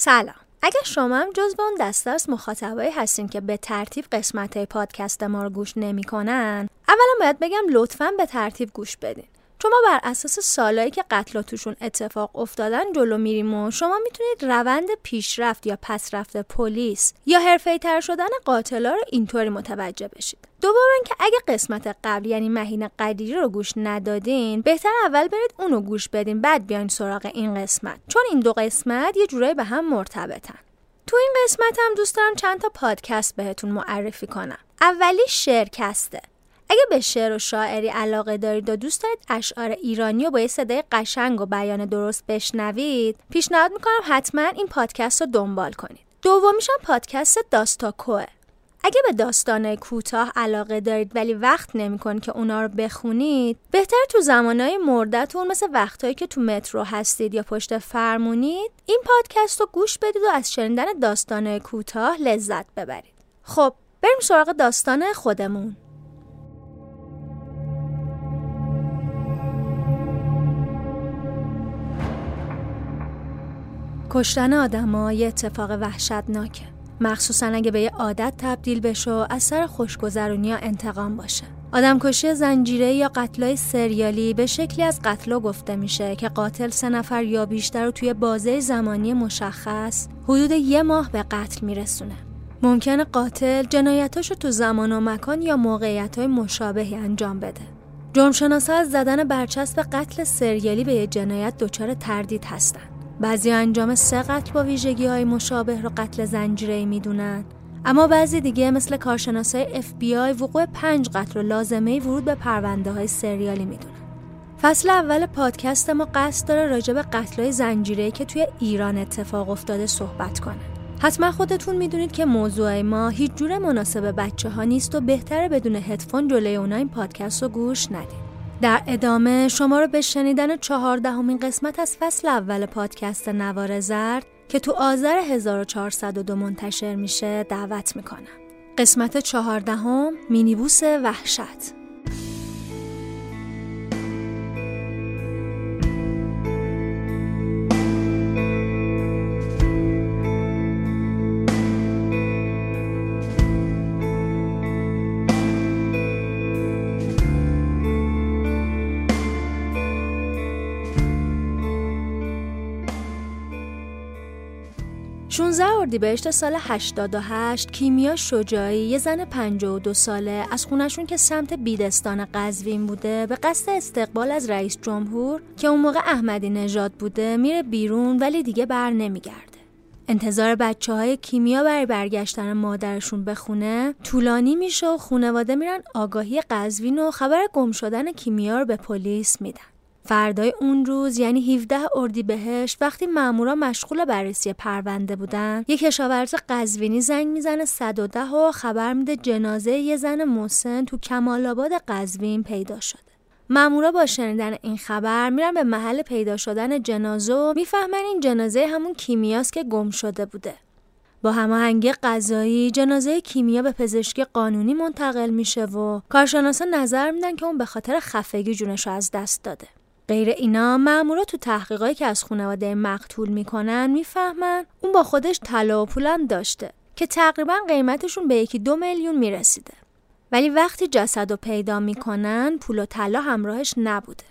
سلام. اگر شما هم جزو اون دسته از مخاطبایی هستین که به ترتیب قسمت های پادکست ما رو گوش نمی‌کنن اولا باید بگم لطفا به ترتیب گوش بدین. چون ما بر اساس سالهایی که قتل توشون اتفاق افتادن جلو میریم و شما می‌تونید روند پیشرفت یا پسرفت پلیس یا حرفه تر شدن قاتلا رو اینطوری متوجه بشید. دوم اینکه اگه قسمت قبل یعنی مهین قدیری رو گوش ندادین بهتر اول برید اونو گوش بدین بعد بیاین سراغ این قسمت. چون این دو قسمت یه جورایی به هم مرتبطن. تو این قسمت هم دوست دارم چند تا پادکست بهتون معرفی کنم. اولی شرکسته. اگه به شعر و شاعری علاقه دارید و دوست دارید اشعار ایرانی رو با یه صدای قشنگ و بیان درست بشنوید پیشنهاد می‌کنم حتما این پادکست رو دنبال کنید. دومیش هم پادکست داستاکوه. اگه به داستانهای کوتاه علاقه دارید ولی وقت نمی‌کنید که اونا رو بخونید بهتر تو زمانهای مردتون مثل وقتهایی که تو مترو هستید یا پشت فرمونید این پادکست رو گوش بدید و از شنیدن داستانهای کوتاه لذت ببرید. خب بریم سراغ داستان خودمون. کشتن آدما یه اتفاق وحشتناکه مخصوصا اگه به یه عادت تبدیل بشه و از سر خوشگذرونی یا انتقام باشه. آدمکشی زنجیره یا قتلای سریالی به شکلی از قتلا گفته میشه که قاتل سه نفر یا بیشتر رو توی بازه زمانی مشخص حدود یه ماه به قتل میرسونه. ممکنه قاتل جنایتاشو تو زمان و مکان یا موقعیت های مشابهی انجام بده. جرمشناسا از زدن برچسب قتل سریالی به یه جنایت دچار تردید هستن. بعضی انجام سه قتل با ویژگی های مشابه رو قتل زنجیره می‌دونن. اما بعضی دیگه مثل کارشناسای FBI وقوع پنج قتل و لازمه ورود به پرونده های سریالی می‌دونن. فصل اول پادکست ما قصد داره راجع به قتل های زنجیره که توی ایران اتفاق افتاده صحبت کنه. حتما خودتون می‌دونید که موضوع ما هیچ جور مناسب بچه ها نیست و بهتره بدون هدفون جلوی اونا این پادکست رو گوش ندید. در ادامه شما رو به شنیدن چهاردهمین قسمت از فصل اول پادکست نوار زرد که تو آذر 1402 منتشر میشه دعوت می‌کنم. قسمت چهاردهم مینیبوس وحشت 16 اردیبهشت سال 88 کیمیا شجاعی. یه زن 52 ساله. از خونشون که سمت بیدستان قزوین بوده. به قصد استقبال از رئیس جمهور که اون موقع احمدی نژاد بوده میره بیرون ولی دیگه بر نمیگرده. انتظار بچه های کیمیا برای برگشتن مادرشون به خونه طولانی میشه و خونواده میرن آگاهی قزوین و خبر گم شدن کیمیا رو به پلیس میدن. فردای اون روز یعنی 17 اردیبهشت وقتی مامورا مشغول بررسی پرونده بودن یک کشاورز قزوینی زنگ می‌زنه 110 و خبر میده جنازه یه زن مسن تو کمال آباد قزوین پیدا شده مامورا با شنیدن این خبر میرن به محل پیدا شدن جنازه و می‌فهمن این جنازه همون کیمیاست که گم شده بوده. با هماهنگی قضایی جنازه کیمیا به پزشکی قانونی منتقل میشه و کارشناسا نظر میدن که اون به خاطر خفگی جونش از دست داده. غیر اینا مامورا تو تحقیقاتی که از خانواده مقتول می‌کنن می‌فهمن اون با خودش طلا و پولم داشته که تقریبا قیمتشون به یکی دو میلیون می‌رسیده. ولی وقتی جسد رو پیدا می‌کنن پول و طلا همراهش نبوده.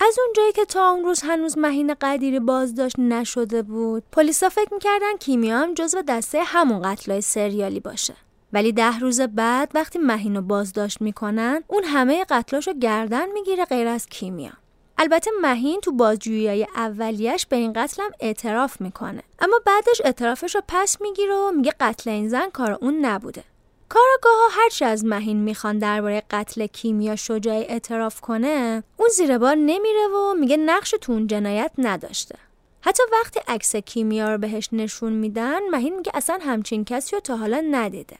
از اونجایی که تا اون روز هنوز مهین قدیری بازداشت نشده بود پلیسا فکر می‌کردن کیمیا هم جزو دسته همون قتلای سریالی باشه ولی ده روز بعد وقتی مهین رو بازداشت می‌کنن اون همه قتلاشو گردن می‌گیره غیر از کیمیا البته مهین تو بازجویی اولیش به این قتل هم اعتراف می‌کنه. اما بعدش اعترافش رو پس می‌گیره و میگه قتل این زن کار اون نبوده. کاراگاه ها هرچی از مهین می‌خوان درباره قتل کیمیا شجاعی اعتراف کنه اون زیر بار نمیره و میگه نقش تو اون جنایت نداشته. حتی وقتی عکس کیمیا رو بهش نشون میدن مهین میگه اصلا همچین کسی رو تا حالا ندیده.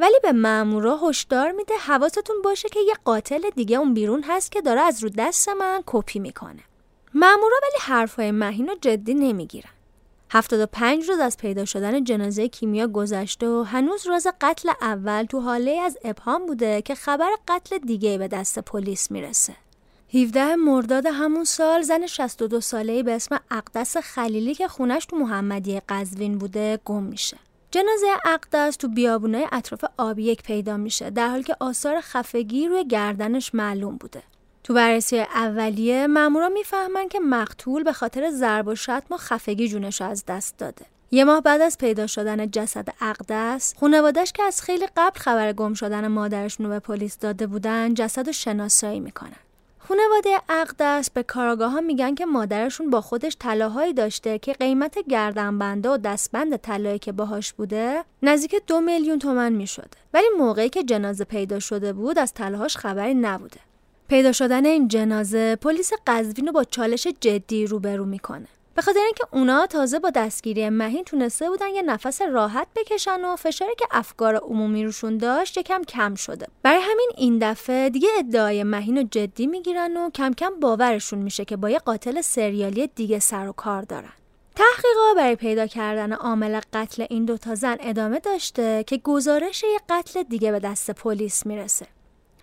ولی به مامورا هشدار میده حواستون باشه که یه قاتل دیگه اون بیرون هست که داره از رو دست من کپی می‌کنه مامورا ولی حرفای مهین رو جدی نمی‌گیرن 75 روز از پیدا شدن جنازه کیمیا گذشته و هنوز روز قتل اول تو حاله از ابهام بوده که خبر قتل دیگه به دست پلیس می‌رسه. 17 مرداد همون سال زن 62 ساله‌ای به اسم اقدس خلیلی که خونش تو محمدیه قزوین بوده گم میشه. جنازه اقدس تو بیابونای اطراف آبیک پیدا میشه در حالی که آثار خفگی روی گردنش معلوم بوده. تو بررسی اولیه مامورا می‌فهمن که مقتول به خاطر ضرب و شتم و خفگی جونش از دست داده یه ماه بعد از پیدا شدن جسد اقدس خانوادش که از خیلی قبل خبر گم شدن مادرشون رو به پلیس داده بودن جسد رو شناسایی می‌کنن خانواده اقدس به کاراگاه ها میگن که مادرشون با خودش طلاهایی داشته که قیمت گردنبنده و دستبند طلایی که باهاش بوده نزدیک دو میلیون تومن می‌شده ولی موقعی که جنازه پیدا شده بود از طلاهاش خبری نبوده. پیدا شدن این جنازه پلیس قزوین رو با چالش جدی روبرو می‌کنه. به خاطر اینکه اونا تازه با دستگیری مهین تونسته بودن یه نفس راحت بکشن و فشاری که افکار عمومی روشون داشت یکم کم شده. برای همین این دفعه دیگه ادعای مهین رو جدی می‌گیرن و کم کم باورشون میشه که با یه قاتل سریالی دیگه سر و کار دارن. تحقیقات برای پیدا کردن عامل قتل این دوتا زن ادامه داشته که گزارش یه قتل دیگه به دست پلیس می‌رسه.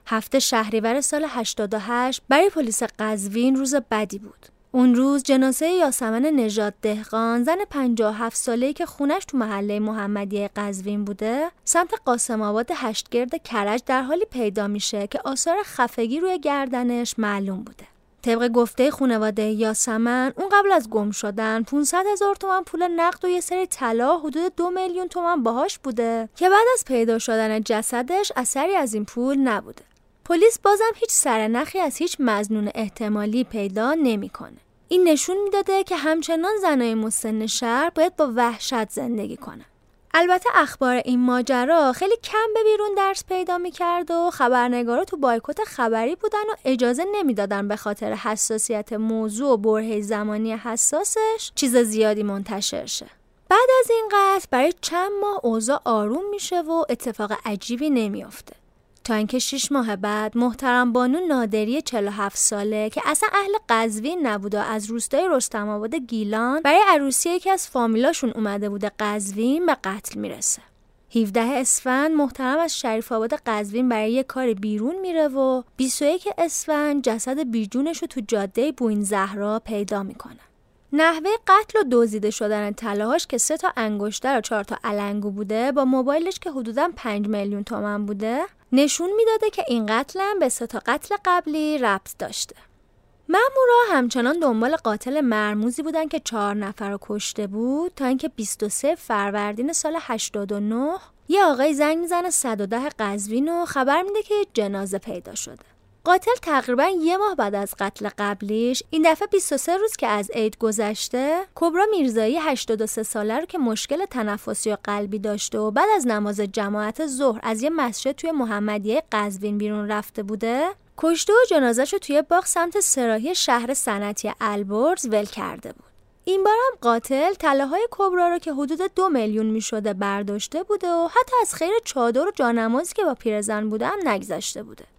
هفته شهریور سال 88 برای پلیس قزوین روز بدی بود. اون روز جنازه یاسمن نژاد دهقان زن 57 ساله‌ای که خونش تو محله محمدیه قزوین بوده سمت قاسم آباد هشتگرد کرج در حالی پیدا میشه که آثار خفگی روی گردنش معلوم بوده طبق گفته خانواده یاسمن اون قبل از گم شدن 500 هزار تومن پول نقد و یه سری طلا حدود دو میلیون تومن باهاش بوده که بعد از پیدا شدن جسدش اثری از این پول نبوده پلیس بازم هیچ سرنخی از هیچ مزنون احتمالی پیدا نمی‌کنه. این نشون می‌داده که همچنان زنای مسن شهر باید با وحشت زندگی کنن. البته اخبار این ماجرا خیلی کم به بیرون درس پیدا می‌کرد و خبرنگارا تو بایکوت خبری بودن و اجازه نمی‌دادن به خاطر حساسیت موضوع و برهه زمانی حساسش چیز زیادی منتشر شه. بعد از این قصد برای چند ماه اوضاع آروم میشه و اتفاق عجیبی نمیافته. تا اینکه شش ماه بعد محترم بانو نادری 47 ساله که اصلا اهل قزوین نبود و از روستای رستم آباد گیلان برای عروسی یکی از فامیلاشون اومده بوده قزوین به قتل می‌رسه. 17 اسفند محترم از شریف آباد قزوین برای یه کار بیرون میره و 21 اسفند جسد بیجونش رو تو جاده بوین زهرا پیدا می‌کنه. نحوه قتل و دزدیده شدن طلاهاش که سه تا انگشتر و چهار تا علنگو بوده با موبایلش که حدودا 5 میلیون تومن بوده نشون می‌داده که این قتل هم به سه تا قتل قبلی ربط داشته. مامورا همچنان دنبال قاتل مرموزی بودن که چهار نفر رو کشته بود تا اینکه 23 فروردین سال 89 یه آقای زنگ می‌زنه 110 قزوین و خبر میده که جنازه پیدا شده. قاتل تقریبا یه ماه بعد از قتل قبلیش این دفعه 23 روز که از عید گذشته کبرا میرزایی 83 ساله رو که مشکل تنفسی و قلبی داشته و بعد از نماز جماعت ظهر از یه مسجد توی محمدیه قزوین بیرون رفته بوده کشته و جنازش رو توی باغ سمت سراحی شهر صنعتی البرز ول کرده بود. این بارم قاتل های کبرا رو که حدود دو میلیون می شده برداشته بوده و حتی از خیر چادر و جانمازی که با پیرزن بوده هم نگذشته بوده.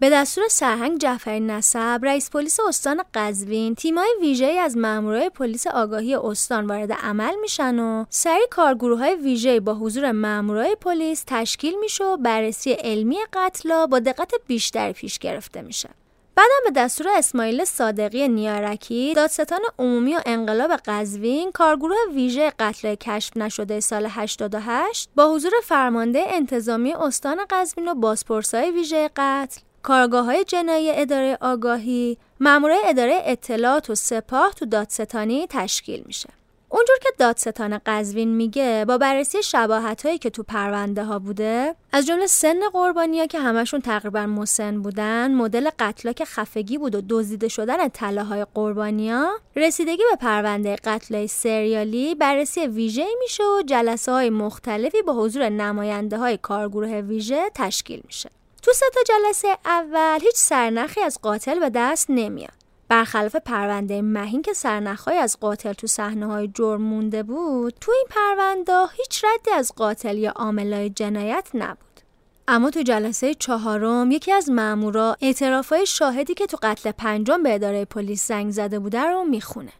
به دستور سرهنگ جعفری نسب رئیس پلیس استان قزوین تیمای ویژه‌ای از مامورای پلیس آگاهی استان وارد عمل میشن و سری کارگروه های با حضور مامورای پلیس تشکیل میشه و بررسی علمی قتلا با دقت بیشتری پیش گرفته میشه. بعدم به دستور اسماعیل صادقی نیارکی دادستان عمومی و انقلاب قزوین کارگروه ویژه قتل کشف نشده سال 88 با حضور فرمانده انتظامی استان قزوین و بازپرسای ویژه قتل. کارگاه های جنایی اداره آگاهی مامورای اداره اطلاعات و سپاه تو دادستانی تشکیل میشه. اونجور که دادستان قزوین میگه با بررسی شباهت هایی که تو پرونده ها بوده از جمله سن قربانیا که همشون تقریبا مسن بودن مدل قتلا که خفگی بود و دزدیده شدن طلاهای قربانیا رسیدگی به پرونده قتل سریالی بررسی ویژه میشه و جلسه های مختلفی با حضور نماینده های کارگروه ویژه تشکیل میشه. تو سه تا جلسه اول هیچ سرنخی از قاتل به دست نمیاد. برخلاف پرونده مهین که سرنخهای از قاتل تو صحنه های جرم مونده بود تو این پرونده هیچ ردی از قاتل یا عاملای جنایت نبود. اما تو جلسه چهارم یکی از مامورا اعترافای شاهدی که تو قتل پنجم به اداره پلیس زنگ زده بوده رو می‌خونه.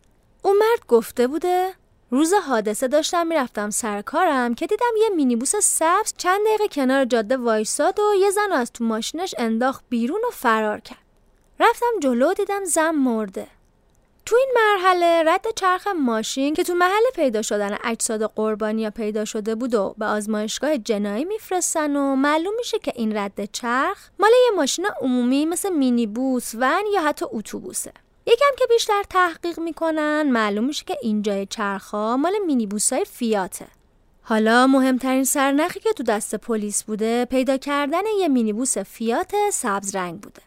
اون مرد گفته بوده روز حادثه داشتم می‌رفتم سر کارم که دیدم یه مینیبوس سبز چند دقیقه کنار جاده وایساد و یه زن از تو ماشینش انداخت بیرون و فرار کرد. رفتم جلو دیدم زن مرده. تو این مرحله رد چرخ ماشین که تو محل پیدا شدن اجساد قربانی پیدا شده بود و به آزمایشگاه جنایی میفرستن و معلوم میشه که این رد چرخ مال یه ماشین عمومی مثل مینیبوس ون یا حتی اتوبوسه. یکم که بیشتر تحقیق می‌کنن معلوم میشه که اینجای چرخا مال مینیبوس های فیاته. حالا مهمترین سرنخی که تو دست پلیس بوده پیدا کردن یه مینیبوس فیات سبز رنگ بوده.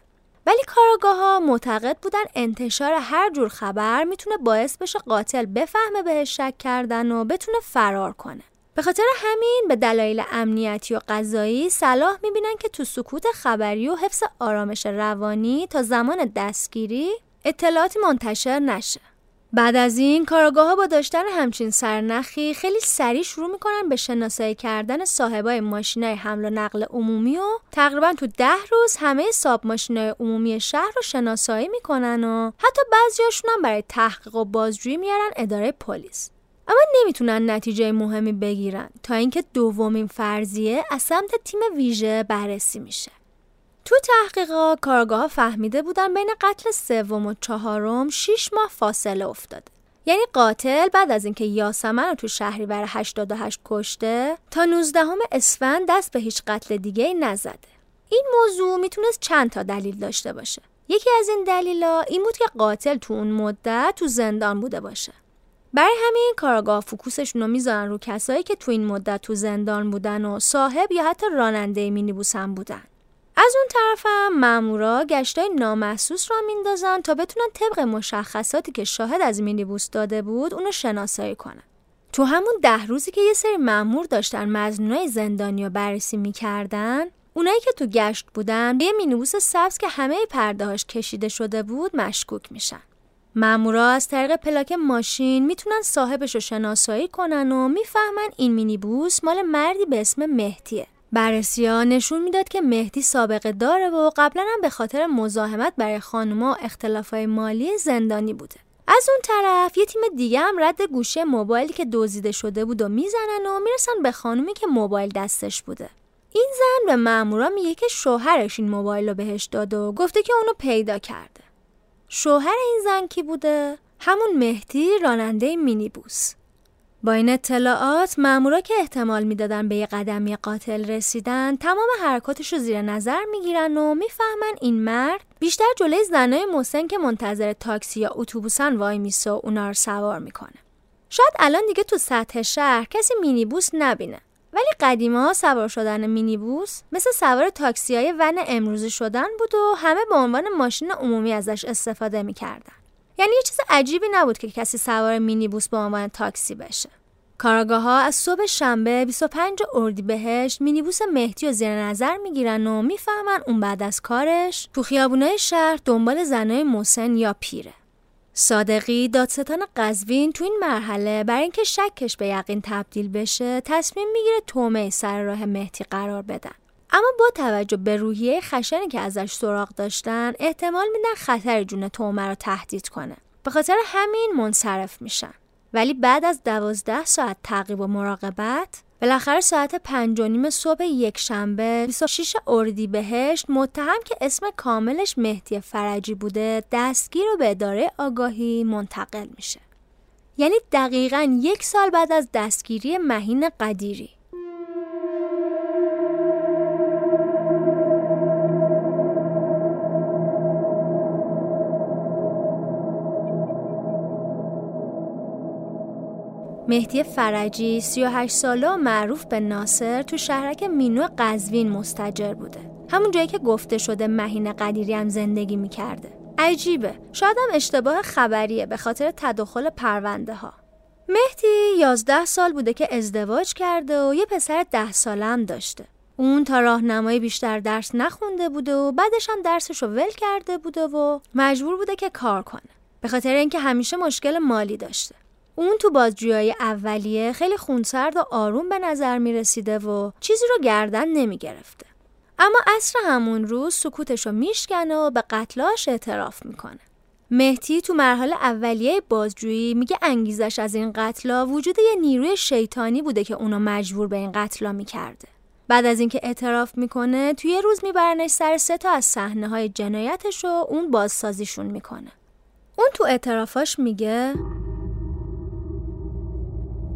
ولی کاراگاه ها معتقد بودن انتشار هر جور خبر می‌تونه باعث بشه قاتل بفهمه بهش شک کردن و بتونه فرار کنه. به خاطر همین به دلایل امنیتی و قضایی صلاح می‌بینن که تو سکوت خبری و حفظ آرامش روانی تا زمان دستگیری اطلاعاتی منتشر نشه. بعد از این کاراگاه ها با داشتن همچین سرنخی خیلی سریع شروع می‌کنن به شناسایی کردن صاحبای ماشینای حمل و نقل عمومی و تقریبا تو ده روز همه صاحب ماشینای عمومی شهر رو شناسایی می‌کنن و حتی بعضیاشون هم برای تحقیق و بازجویی میارن اداره پلیس. اما نمی‌تونن نتیجه مهمی بگیرن تا اینکه دومین فرضیه از سمت تیم ویژه بررسی میشه. تو تحقیقات کارگاه فهمیده بودن بین قتل سوم و چهارم 6 ماه فاصله افتاده. یعنی قاتل بعد از اینکه یاسمن رو تو شهریور 88 کشته تا 19 اسفند دست به هیچ قتل دیگه نزده. این موضوع می‌تونست چند تا دلیل داشته باشه. یکی از این دلیلا این بود که قاتل تو اون مدت تو زندان بوده باشه. برای همین کارگاه فوکوسشون رو می‌ذارن رو کسایی که تو این مدت تو زندان بودن و صاحب یا حتی راننده مینیبوس هم بودن. از اون طرف هم مامورا گشتای نامحسوس را میندازن تا بتونن طبق مشخصاتی که شاهد از مینیبوس داده بود اونو شناسایی کنن. تو همون ده روزی که یه سری مامور داشتن مزنونای زندانی رو بررسی می‌کردن اونایی که تو گشت بودن به یه مینیبوس سبز که همه پردهاش کشیده شده بود مشکوک میشن. مامورا از طریق پلاک ماشین می‌تونن صاحبش رو شناسایی کنن و می‌فهمن این مینیبوس مال مردی به اسم مهدیه. بررسی ها نشون می‌داد که مهدی سابقه داره و قبلا هم به خاطر مزاحمت برای خانوما اختلاف های مالی زندانی بوده. از اون طرف یه تیم دیگه هم رد گوشه موبایلی که دزدیده شده بود و می‌زنن و می‌رسن به خانومی که موبایل دستش بوده. این زن به مامورا میگه که شوهرش این موبایل رو بهش داده و گفته که اونو پیدا کرده. شوهر این زن کی بوده؟ همون مهدی راننده مینیبوس. با این اطلاعات مامورا که احتمال می‌دادن به یه قدمی قاتل رسیدن تمام حرکاتش رو زیر نظر می‌گیرن و می‌فهمن این مرد بیشتر جلوی زنای مسن که منتظر تاکسی یا اتوبوسن وای میسه و اونا رو سوار می‌کنه. شاید الان دیگه تو سطح شهر کسی مینیبوس نبینه. ولی قدیما سوار شدن مینیبوس مثل سوار تاکسی های ون امروزی شدن بود و همه به عنوان ماشین عمومی ازش استفاده می‌کردن. یعنی یه چیز عجیبی نبود که کسی سوار مینیبوس به عنوان تاکسی بشه کاراگاه ها از صبح شنبه 25 اردیبهشت مینیبوس مهدی و زیر نظر می‌گیرن و می‌فهمن اون بعد از کارش تو خیابونای شهر دنبال زنای مسن یا پیره. صادقی دادستان قزوین تو این مرحله برای اینکه شکش به یقین تبدیل بشه تصمیم می‌گیره تومه سر راه مهدی قرار بدن. اما با توجه به روحیه خشنی که ازش سراغ داشتن احتمال میدن خطر جون تومه رو تهدید کنه. به خاطر همین منصرف میشن. ولی بعد از دوازده ساعت تعقیب و مراقبت بالاخره ساعت پنج و نیم صبح یک شنبه 26 اردیبهشت متهم که اسم کاملش مهدی فرجی بوده دستگیر و به اداره آگاهی منتقل میشه. یعنی دقیقا یک سال بعد از دستگیری مهین قدیری. مهدی فرجی 38 ساله و معروف به ناصر تو شهرک مینو قزوین مستجر بوده. همون جایی که گفته شده مهین قدیری هم زندگی می‌کرده. عجیبه. شاید هم اشتباه خبریه به خاطر تداخل پرونده ها مهدی 11 سال بوده که ازدواج کرده و یه پسر ده ساله هم داشته. اون تا راهنمایی بیشتر درس نخونده بوده و بعدش هم درسش رو ول کرده بوده و مجبور بوده که کار کنه. به خاطر اینکه همیشه مشکل مالی داشته. اون تو بازجویی اولیه خیلی خونسرد و آروم به نظر می رسیده و چیزی رو گردن نمی گرفته. اما اصر همون روز سکوتش رو میشکنه و به قتلاش اعتراف می‌کنه. مهتی تو مرحله اولیه بازجویی میگه انگیزش از این قتلا وجود یه نیروی شیطانی بوده که اونو مجبور به این قتلا می‌کرده. بعد از اینکه اعتراف می‌کنه توی یه روز میبرنش سر سه تا از صحنه های جنایتش و اون بازسازیشون می‌کنه. اون تو اعترافاش میگه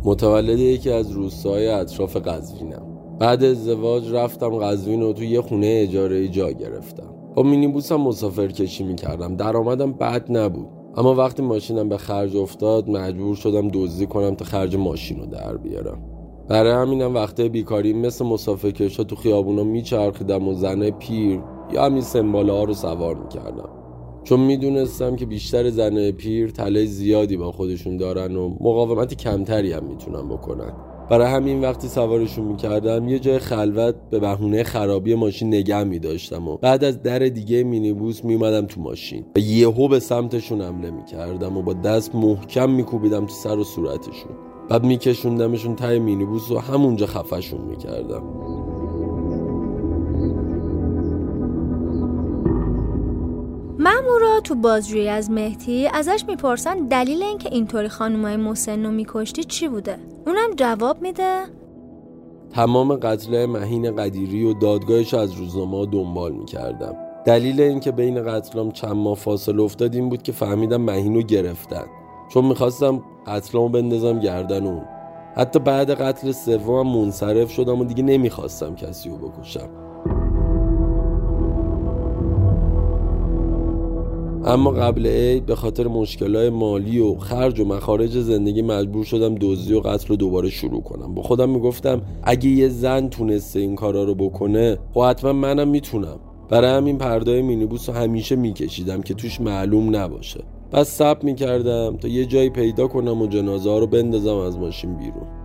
متولد یکی از روستاهای اطراف قزوینم. بعد ازدواج رفتم قزوین و تو یه خونه اجاره جا گرفتم. با مینیبوسم مسافر کشی می‌کردم. درآمدم بد نبود. اما وقتی ماشینم به خرج افتاد مجبور شدم دزدی کنم تا خرج ماشین رو در بیارم. برای همینم وقته بیکاری مثل مسافرکشا تو خیابونا میچرخیدم و زنه پیر یا همین سمباله ها رو سوار می‌کردم. چون می‌دونستم که بیشتر زنه پیر تله زیادی با خودشون دارن و مقاومت کمتری هم می‌تونن بکنن. برای همین وقتی سوارشون می‌کردم یه جای خلوت به بهونه خرابی ماشین نگه میداشتم و بعد از در دیگه مینیبوس میومدم تو ماشین و یهو به سمتشون حمله می‌کردم و با دست محکم میکوبیدم تو سر و صورتشون. بعد میکشوندمشون تای مینیبوس و همونجا خفشون می‌کردم. مامورا تو بازجویی از مهدی ازش می‌پرسن دلیل اینکه اینطوری خانمای مسن رو میکشتی چی بوده؟ اونم جواب میده؟ تمام قتل مهین قدیری و دادگاهش از روزنامه دنبال می‌کردم. دلیل اینکه بین قتلام چند ماه فاصله افتاد این بود که فهمیدم مهین رو گرفتن. چون می‌خواستم قتلامو بندازم گردن اون. حتی بعد قتل سومم منصرف شدم و دیگه نمی‌خواستم کسی رو بکشم. اما قبل عید به خاطر مشکلات مالی و خرج و مخارج زندگی مجبور شدم دزدی و قتل رو دوباره شروع کنم. با خودم می‌گفتم اگه یه زن تونسته این کارا رو بکنه خب حتما منم می‌تونم. برای همین پردای مینیبوس رو همیشه میکشیدم که توش معلوم نباشه. پس سب می‌کردم تا یه جایی پیدا کنم و جنازه ها رو بندازم از ماشین بیرون.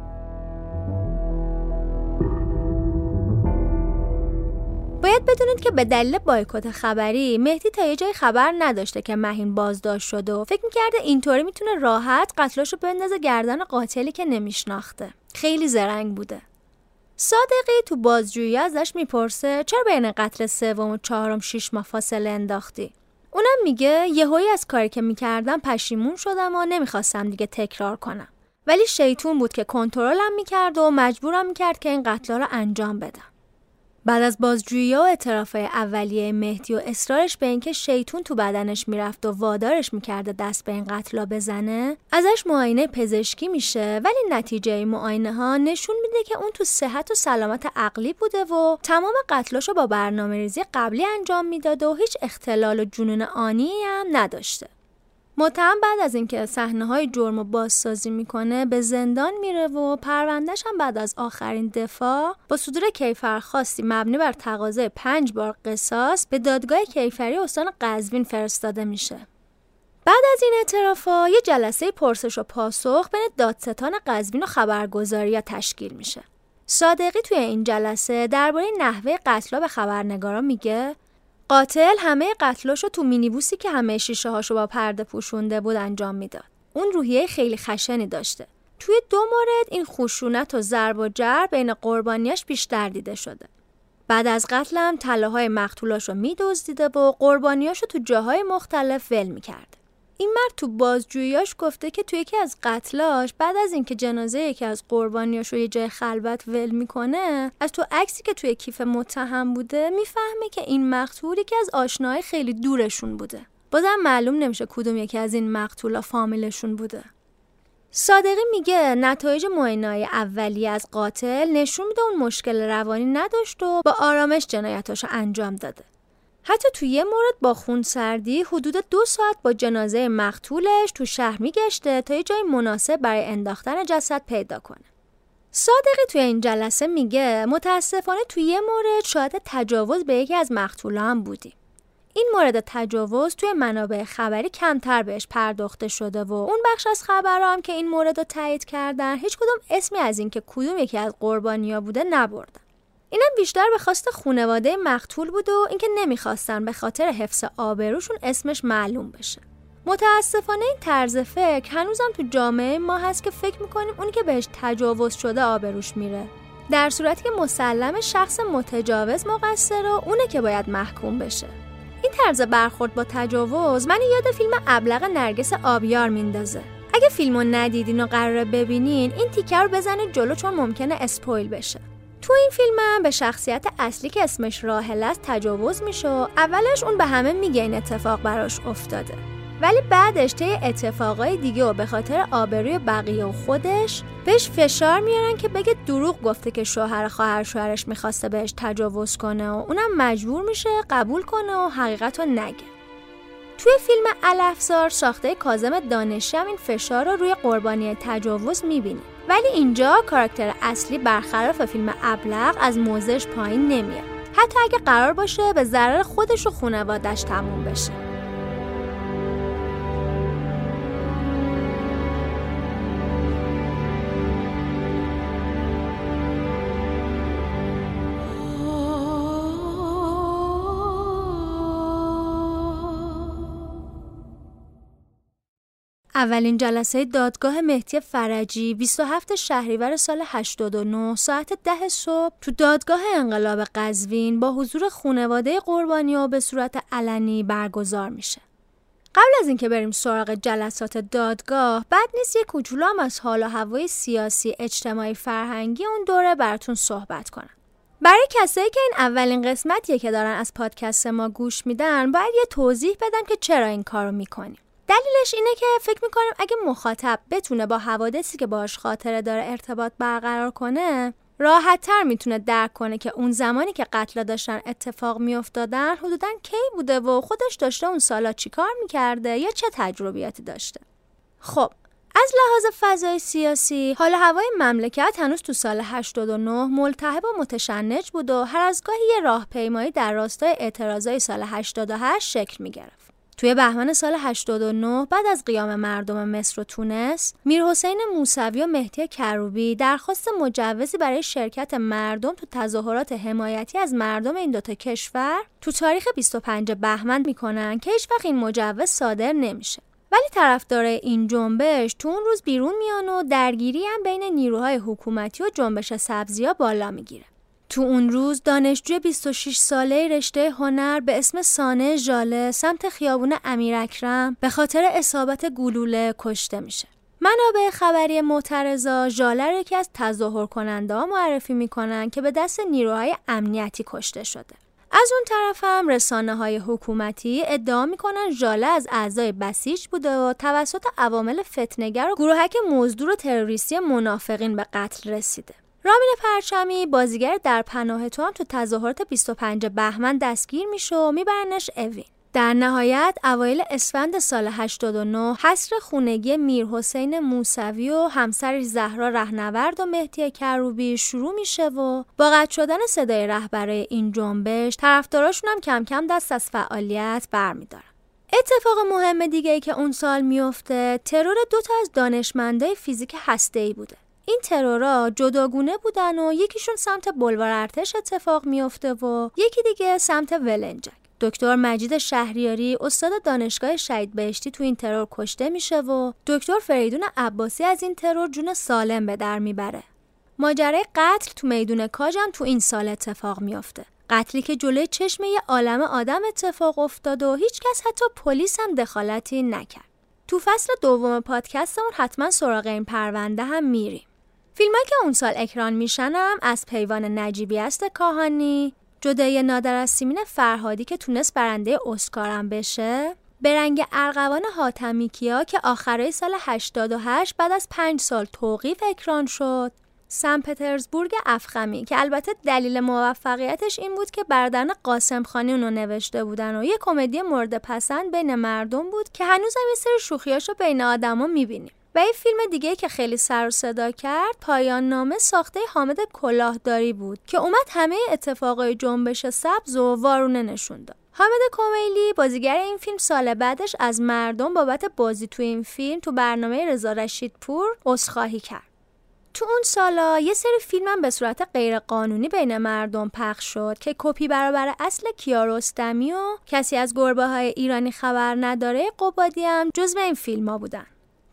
بدونید که به دلیل بایکوت خبری مهدی تا یه جای خبر نداشته که مهین بازداشت شده و فکر می‌کرده اینطوری می‌تونه راحت قتلاشو بندازه گردن قاتلی که نمیشناخته. خیلی زرنگ بوده. صادقی تو بازجویی ازش می‌پرسه چرا بین قتل سوم و چهارم شیش ماه فاصله انداختی؟ اونم میگه یهویی از کاری که می‌کردم پشیمون شدم و نمی‌خواستم دیگه تکرار کنم. ولی شیطون بود که کنترلم می‌کرد و مجبورم می‌کرد که این قتلا رو انجام بدم. بعد از بازجویی و اعترافهای اولیه مهدی و اصرارش به اینکه شیطون تو بدنش می‌رفت و وادارش می‌کرده دست به این قتلا بزنه ازش معاینه پزشکی میشه. ولی نتیجه معاینه ها نشون میده که اون تو صحت و سلامت عقلی بوده و تمام قتلاشو با برنامه ریزی قبلی انجام می‌داده و هیچ اختلال و جنون آنی هم نداشته. متهم بعد از اینکه صحنه های جرم و بازسازی می‌کنه به زندان میره و پروندهش هم بعد از آخرین دفاع با صدور کیفرخواستی مبنی بر تقاضای پنج بار قصاص به دادگاه کیفری استان قزوین فرستاده میشه. بعد از این اعترافا یه جلسه پرسش و پاسخ بین دادستان قزوین و خبرگزاری تشکیل میشه. صادقی توی این جلسه درباره نحوه قتلا به خبرنگارا میگه قاتل همه قتلاشو تو مینیبوسی که همه شیشه هاشو با پرده پوشونده بود انجام می‌داد. اون روحیه خیلی خشنی داشته. توی دو مورد این خشونت و ضرب و جر بین قربانیاش بیشتر دیده شده. بعد از قتلم طلاهای مقتولاشو میدزدیده و قربانیاشو تو جاهای مختلف ول می‌کرده این مرد تو بازجوییاش گفته که تو یکی از قتلاش بعد از اینکه جنازه یکی از قربانیاش رو یه جای خلوت ول می‌کنه از تو عکسی که توی کیف متهم بوده می‌فهمه که این مقتول یکی از آشناهای خیلی دورشون بوده بازم معلوم نمیشه کدوم یکی از این مقتولا فامیلشون بوده صادقی میگه نتایج معاینه‌های اولیه از قاتل نشون میده اون مشکل روانی نداشت و با آرامش جنایتاشو انجام داده. حتی تو یه مورد با خون سردی حدود دو ساعت با جنازه مقتولش تو شهر میگشته تا یه جای مناسب برای انداختن جسد پیدا کنه. صادقی توی این جلسه میگه متاسفانه توی یه مورد شاید تجاوز به یکی از مقتولا هم بودیم. این مورد تجاوز توی منابع خبری کمتر بهش پرداخته شده و اون بخش از خبرها هم که این مورد رو تایید کردن هیچ کدوم اسمی از اینکه کدوم یکی از قربانیا بوده نبردن اینم بیشتر به خواست خونواده مقتول بود و اینکه نمی‌خواستن به خاطر حفظ آبروشون اسمش معلوم بشه. متاسفانه این طرز فکر هنوزم تو جامعه ما هست که فکر می‌کنیم اونی که بهش تجاوز شده آبروش میره. در صورتی که مسلم شخص متجاوز مقصر و اونه که باید محکوم بشه. این طرز برخورد با تجاوز من یاد فیلم ابلغ نرگس آبیار میندازه. اگه فیلمو ندیدین و قراره ببینین این تیکه رو بزنید جلو چون ممکنه اسپویل بشه. تو این فیلم هم به شخصیت اصلی که اسمش راهل است تجاوز میشه و اولش اون به همه میگه این اتفاق براش افتاده. ولی بعدش طی اتفاقای دیگه و به خاطر آبروی بقیه و خودش بهش فشار میارن که بگه دروغ گفته که شوهر خواهر شوهرش می‌خواسته بهش تجاوز کنه و اونم مجبور میشه قبول کنه و حقیقت رو نگه. توی فیلم الافزار ساخته کازم دانشی هم این فشار رو روی قربانی تجاوز می‌بینیم. ولی اینجا کاراکتر اصلی برخلاف فیلم ابلغ از موزش پایین نمیاد. حتی اگه قرار باشه به ضرر خودش و خانوادش تموم بشه. اولین جلسه دادگاه مهدی فرجی 27 شهریور سال 89 ساعت ده صبح تو دادگاه انقلاب قزوین با حضور خانواده قربانی و به صورت علنی برگزار میشه. قبل از اینکه بریم سراغ جلسات دادگاه بعد نیست یه کوچولو هم از حال و هوای سیاسی اجتماعی فرهنگی اون دوره براتون صحبت کنم. برای کسایی که این اولین قسمتیه که دارن از پادکست ما گوش میدن باید یه توضیح بدم که چرا این کارو می‌کنیم. دلیلش اینه که فکر می‌کنیم اگه مخاطب بتونه با حوادثی که باش خاطره داره ارتباط برقرار کنه راحت تر می‌تونه درک کنه که اون زمانی که قتل داشتن اتفاق میافتادن حدودا کی بوده و خودش داشته اون سالا چیکار می‌کرده یا چه تجربیاتی داشته. خب از لحاظ فضای سیاسی حال هوای مملکت هنوز تو سال 89 ملتهب و متشنج بود و هر از گاهی یه راهپیمایی در راستای اعتراضای سال 88 شکل می‌گرفت. توی بهمن سال 89 بعد از قیام مردم مصر و تونس میر حسین موسوی و مهدی کروبی درخواست مجوزی برای شرکت مردم تو تظاهرات حمایتی از مردم این دوتا کشور تو تاریخ 25 بهمن می‌کنن که هیچ وقت این مجوز صادر نمیشه. ولی طرفدار این جنبش تو اون روز بیرون میان و درگیری هم بین نیروهای حکومتی و جنبش سبزیا بالا می‌گیره. تو اون روز دانشجوی 26 ساله رشته هنر به اسم سانه ژاله سمت خیابون امیر اکرم به خاطر اصابت گلوله کشته میشه. منابع خبری معترضا ژاله رو یکی از تظاهر کننده ها معرفی می‌کنن که به دست نیروهای امنیتی کشته شده. از اون طرف هم رسانه های حکومتی ادعا می‌کنن ژاله از اعضای بسیج بوده و توسط عوامل فتنگر و گروهک مزدور و تروریستی منافقین به قتل رسیده. رامین پرچمی بازیگر در پناه تو هم تو تظاهرات 25 بهمن دستگیر میشه و میبرنش اوین. در نهایت اوایل اسفند سال 89 حصر خونگی میر حسین موسوی و همسرش زهرا رهنورد و مهدی کروبی شروع میشه و با قطع شدن صدای رهبرای این جنبش طرفداراشون هم کم کم دست از فعالیت برمیدارن. اتفاق مهم دیگه ای که اون سال میفته ترور دو تا از دانشمندای فیزیک هسته‌ای بوده. این ترورا جداگونه بودن و یکیشون سمت بلوار ارتش اتفاق میفته و یکی دیگه سمت ولنجک دکتر مجید شهریاری استاد دانشگاه شهید بهشتی تو این ترور کشته میشه و دکتر فریدون عباسی از این ترور جون سالم به در می‌بره ماجرای قتل تو میدون کاج هم تو این سال اتفاق میافته قتلی که جلوی چشم یه عالم آدم اتفاق افتاد و هیچکس حتی پلیس هم دخالتی نکرد. تو فصل دوم پادکستمون حتما سراغ این پرونده هم میریم. فیلمایی که اون سال اکران میشنم از پیوان نجیبی است کاهانی، جدای نادر از سیمین فرهادی که تونست برنده اسکارم بشه، به رنگ ارغوان حاتمی کیا که آخرای سال 88 بعد از پنج سال توقیف اکران شد. سن پترزبورگ افخمی که البته دلیل موفقیتش این بود که بردن قاسم خانی اونو نوشته بودن و یه کمدی مورد پسند بین مردم بود که هنوز هم یه سری شوخیاشو بین آدما می‌بینیم. و یه فیلم دیگه که خیلی سر و صدا کرد پایان نامه ساخته حامد کلاهداری بود که اومد همه اتفاقای جنبش سبز و وارونه نشون داد. حامد کومیلی بازیگر این فیلم سال بعدش از مردم بابت بازی تو این فیلم تو برنامه رضا رشید پور عذرخواهی کرد. تو اون سالا یه سری فیلم به صورت غیرقانونی بین مردم پخش شد که کپی برابر اصل کیارستمی و کسی از گربه های ایرانی خبر نداره قبادی هم جزو این فیلم ها بودن.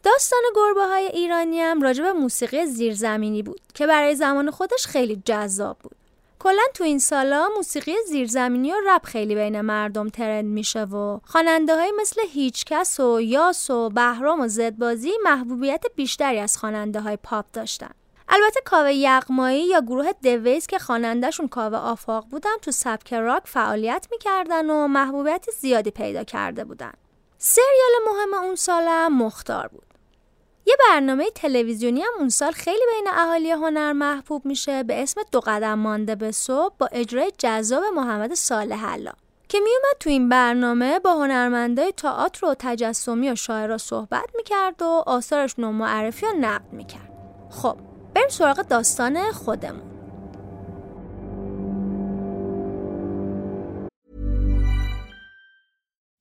داستان گربه های ایرانی هم راجب موسیقی زیرزمینی بود که برای زمان خودش خیلی جذاب بود. کلا تو این سالا موسیقی زیرزمینی و رپ خیلی بین مردم ترند میشه و خواننده های مثل هیچکس و یاس و بهرام و زدبازی محبوبیت بیشتری از خواننده های پاپ داشتن. البته کاوه یغمایی یا گروه دویز که خوانندهشون کاوه آفاق بودن تو سبک راک فعالیت می‌کردن و محبوبیت زیادی پیدا کرده بودن. سریال مهم اون سالم مختار بود. یه برنامه تلویزیونی هم اون سال خیلی بین اهالی هنر محبوب میشه به اسم دو قدم مانده به صبح با اجرای جذاب محمد صالح الله که میومد تو این برنامه با هنرمندای تئاتر و تجسمی و شاعرها صحبت می‌کرد و آثارش رو معرفی و نقد می‌کرد. خب بریم سراغ داستان خودمون.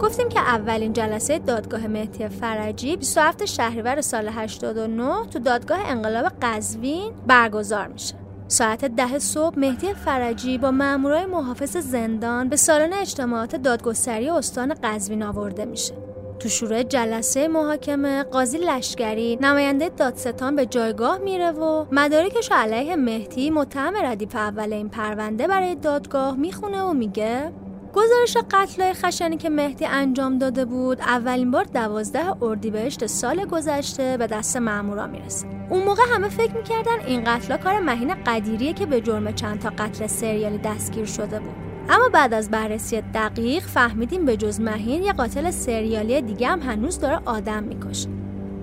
گفتیم که اولین جلسه دادگاه مهدی فرجی 27 شهریور سال 89 تو دادگاه انقلاب قزوین برگزار میشه. ساعت ده صبح مهدی فرجی با مامورای محافظ زندان به سالن اجتماعات دادگستری استان قزوین آورده میشه. تو شروع جلسه محاکمه قاضی لشکری نماینده دادستان به جایگاه میره و مدارکش علیه مهدی متهم ردیف اول این پرونده برای دادگاه می‌خونه و میگه گزارش قتلای خشنی که مهدی انجام داده بود اولین بار دوازده اردیبهشت سال گذشته به دست مامورا می‌رسه. اون موقع همه فکر می‌کردن این قتلا کار مهین قدیریه که به جرم چند تا قتل سریالی دستگیر شده بود. اما بعد از بررسی دقیق فهمیدیم به جز مهین یه قاتل سریالی دیگه هم هنوز داره آدم می‌کشه.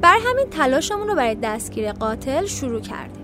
برای همین تلاشمون رو برای دستگیر قاتل شروع کردیم.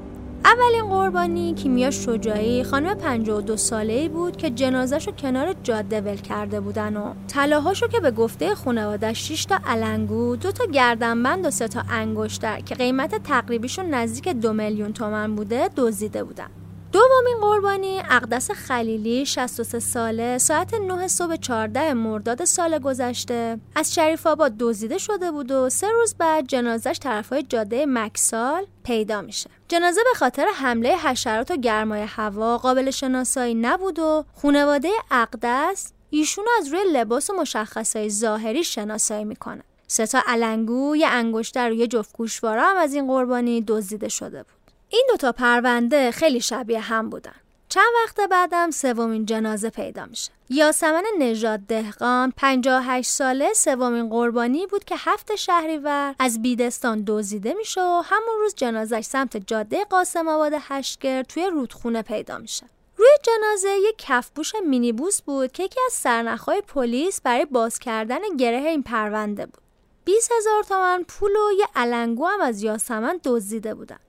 اولین قربانی کیمیا شجاعی خانم 52 ساله ای بود که جنازش کنار جاده ول کرده بودن و طلاهاشو که به گفته خانواده 6 تا علنگو، دو تا گردنبند و سه تا انگشتر که قیمت تقریبیشون نزدیک دو میلیون تومن بوده دزدیده بودن. دومین قربانی اقدس خلیلی 63 ساله ساعت 9 صبح 14 مرداد سال گذشته از شریف آباد دزدیده شده بود و سه روز بعد جنازش طرفای جاده مکسال پیدا میشه. جنازه به خاطر حمله حشرات و گرمای هوا قابل شناسایی نبود و خانواده اقدس ایشون از روی لباس و مشخصهای ظاهری شناسایی می‌کنه. سه تا علنگو، یه انگشتر و یه جفت هم از این قربانی دزدیده شده بود. این دوتا پرونده خیلی شبیه هم بودن. چند وقت بعدم سومین جنازه پیدا میشه. یاسمن نژاد دهقان 58 ساله سومین قربانی بود که هفت شهریور از بیدستان دزدیده میشه و همون روز جنازش سمت جاده قاسم آباد هشتگر توی رودخونه پیدا میشه. روی جنازه یک کفبوش مینیبوس بود که یکی از سرنخهای پلیس برای باز کردن گره این پرونده بود. 20 هزار تومن پول و یه علنگو هم از یاسمن دزدیده بودن.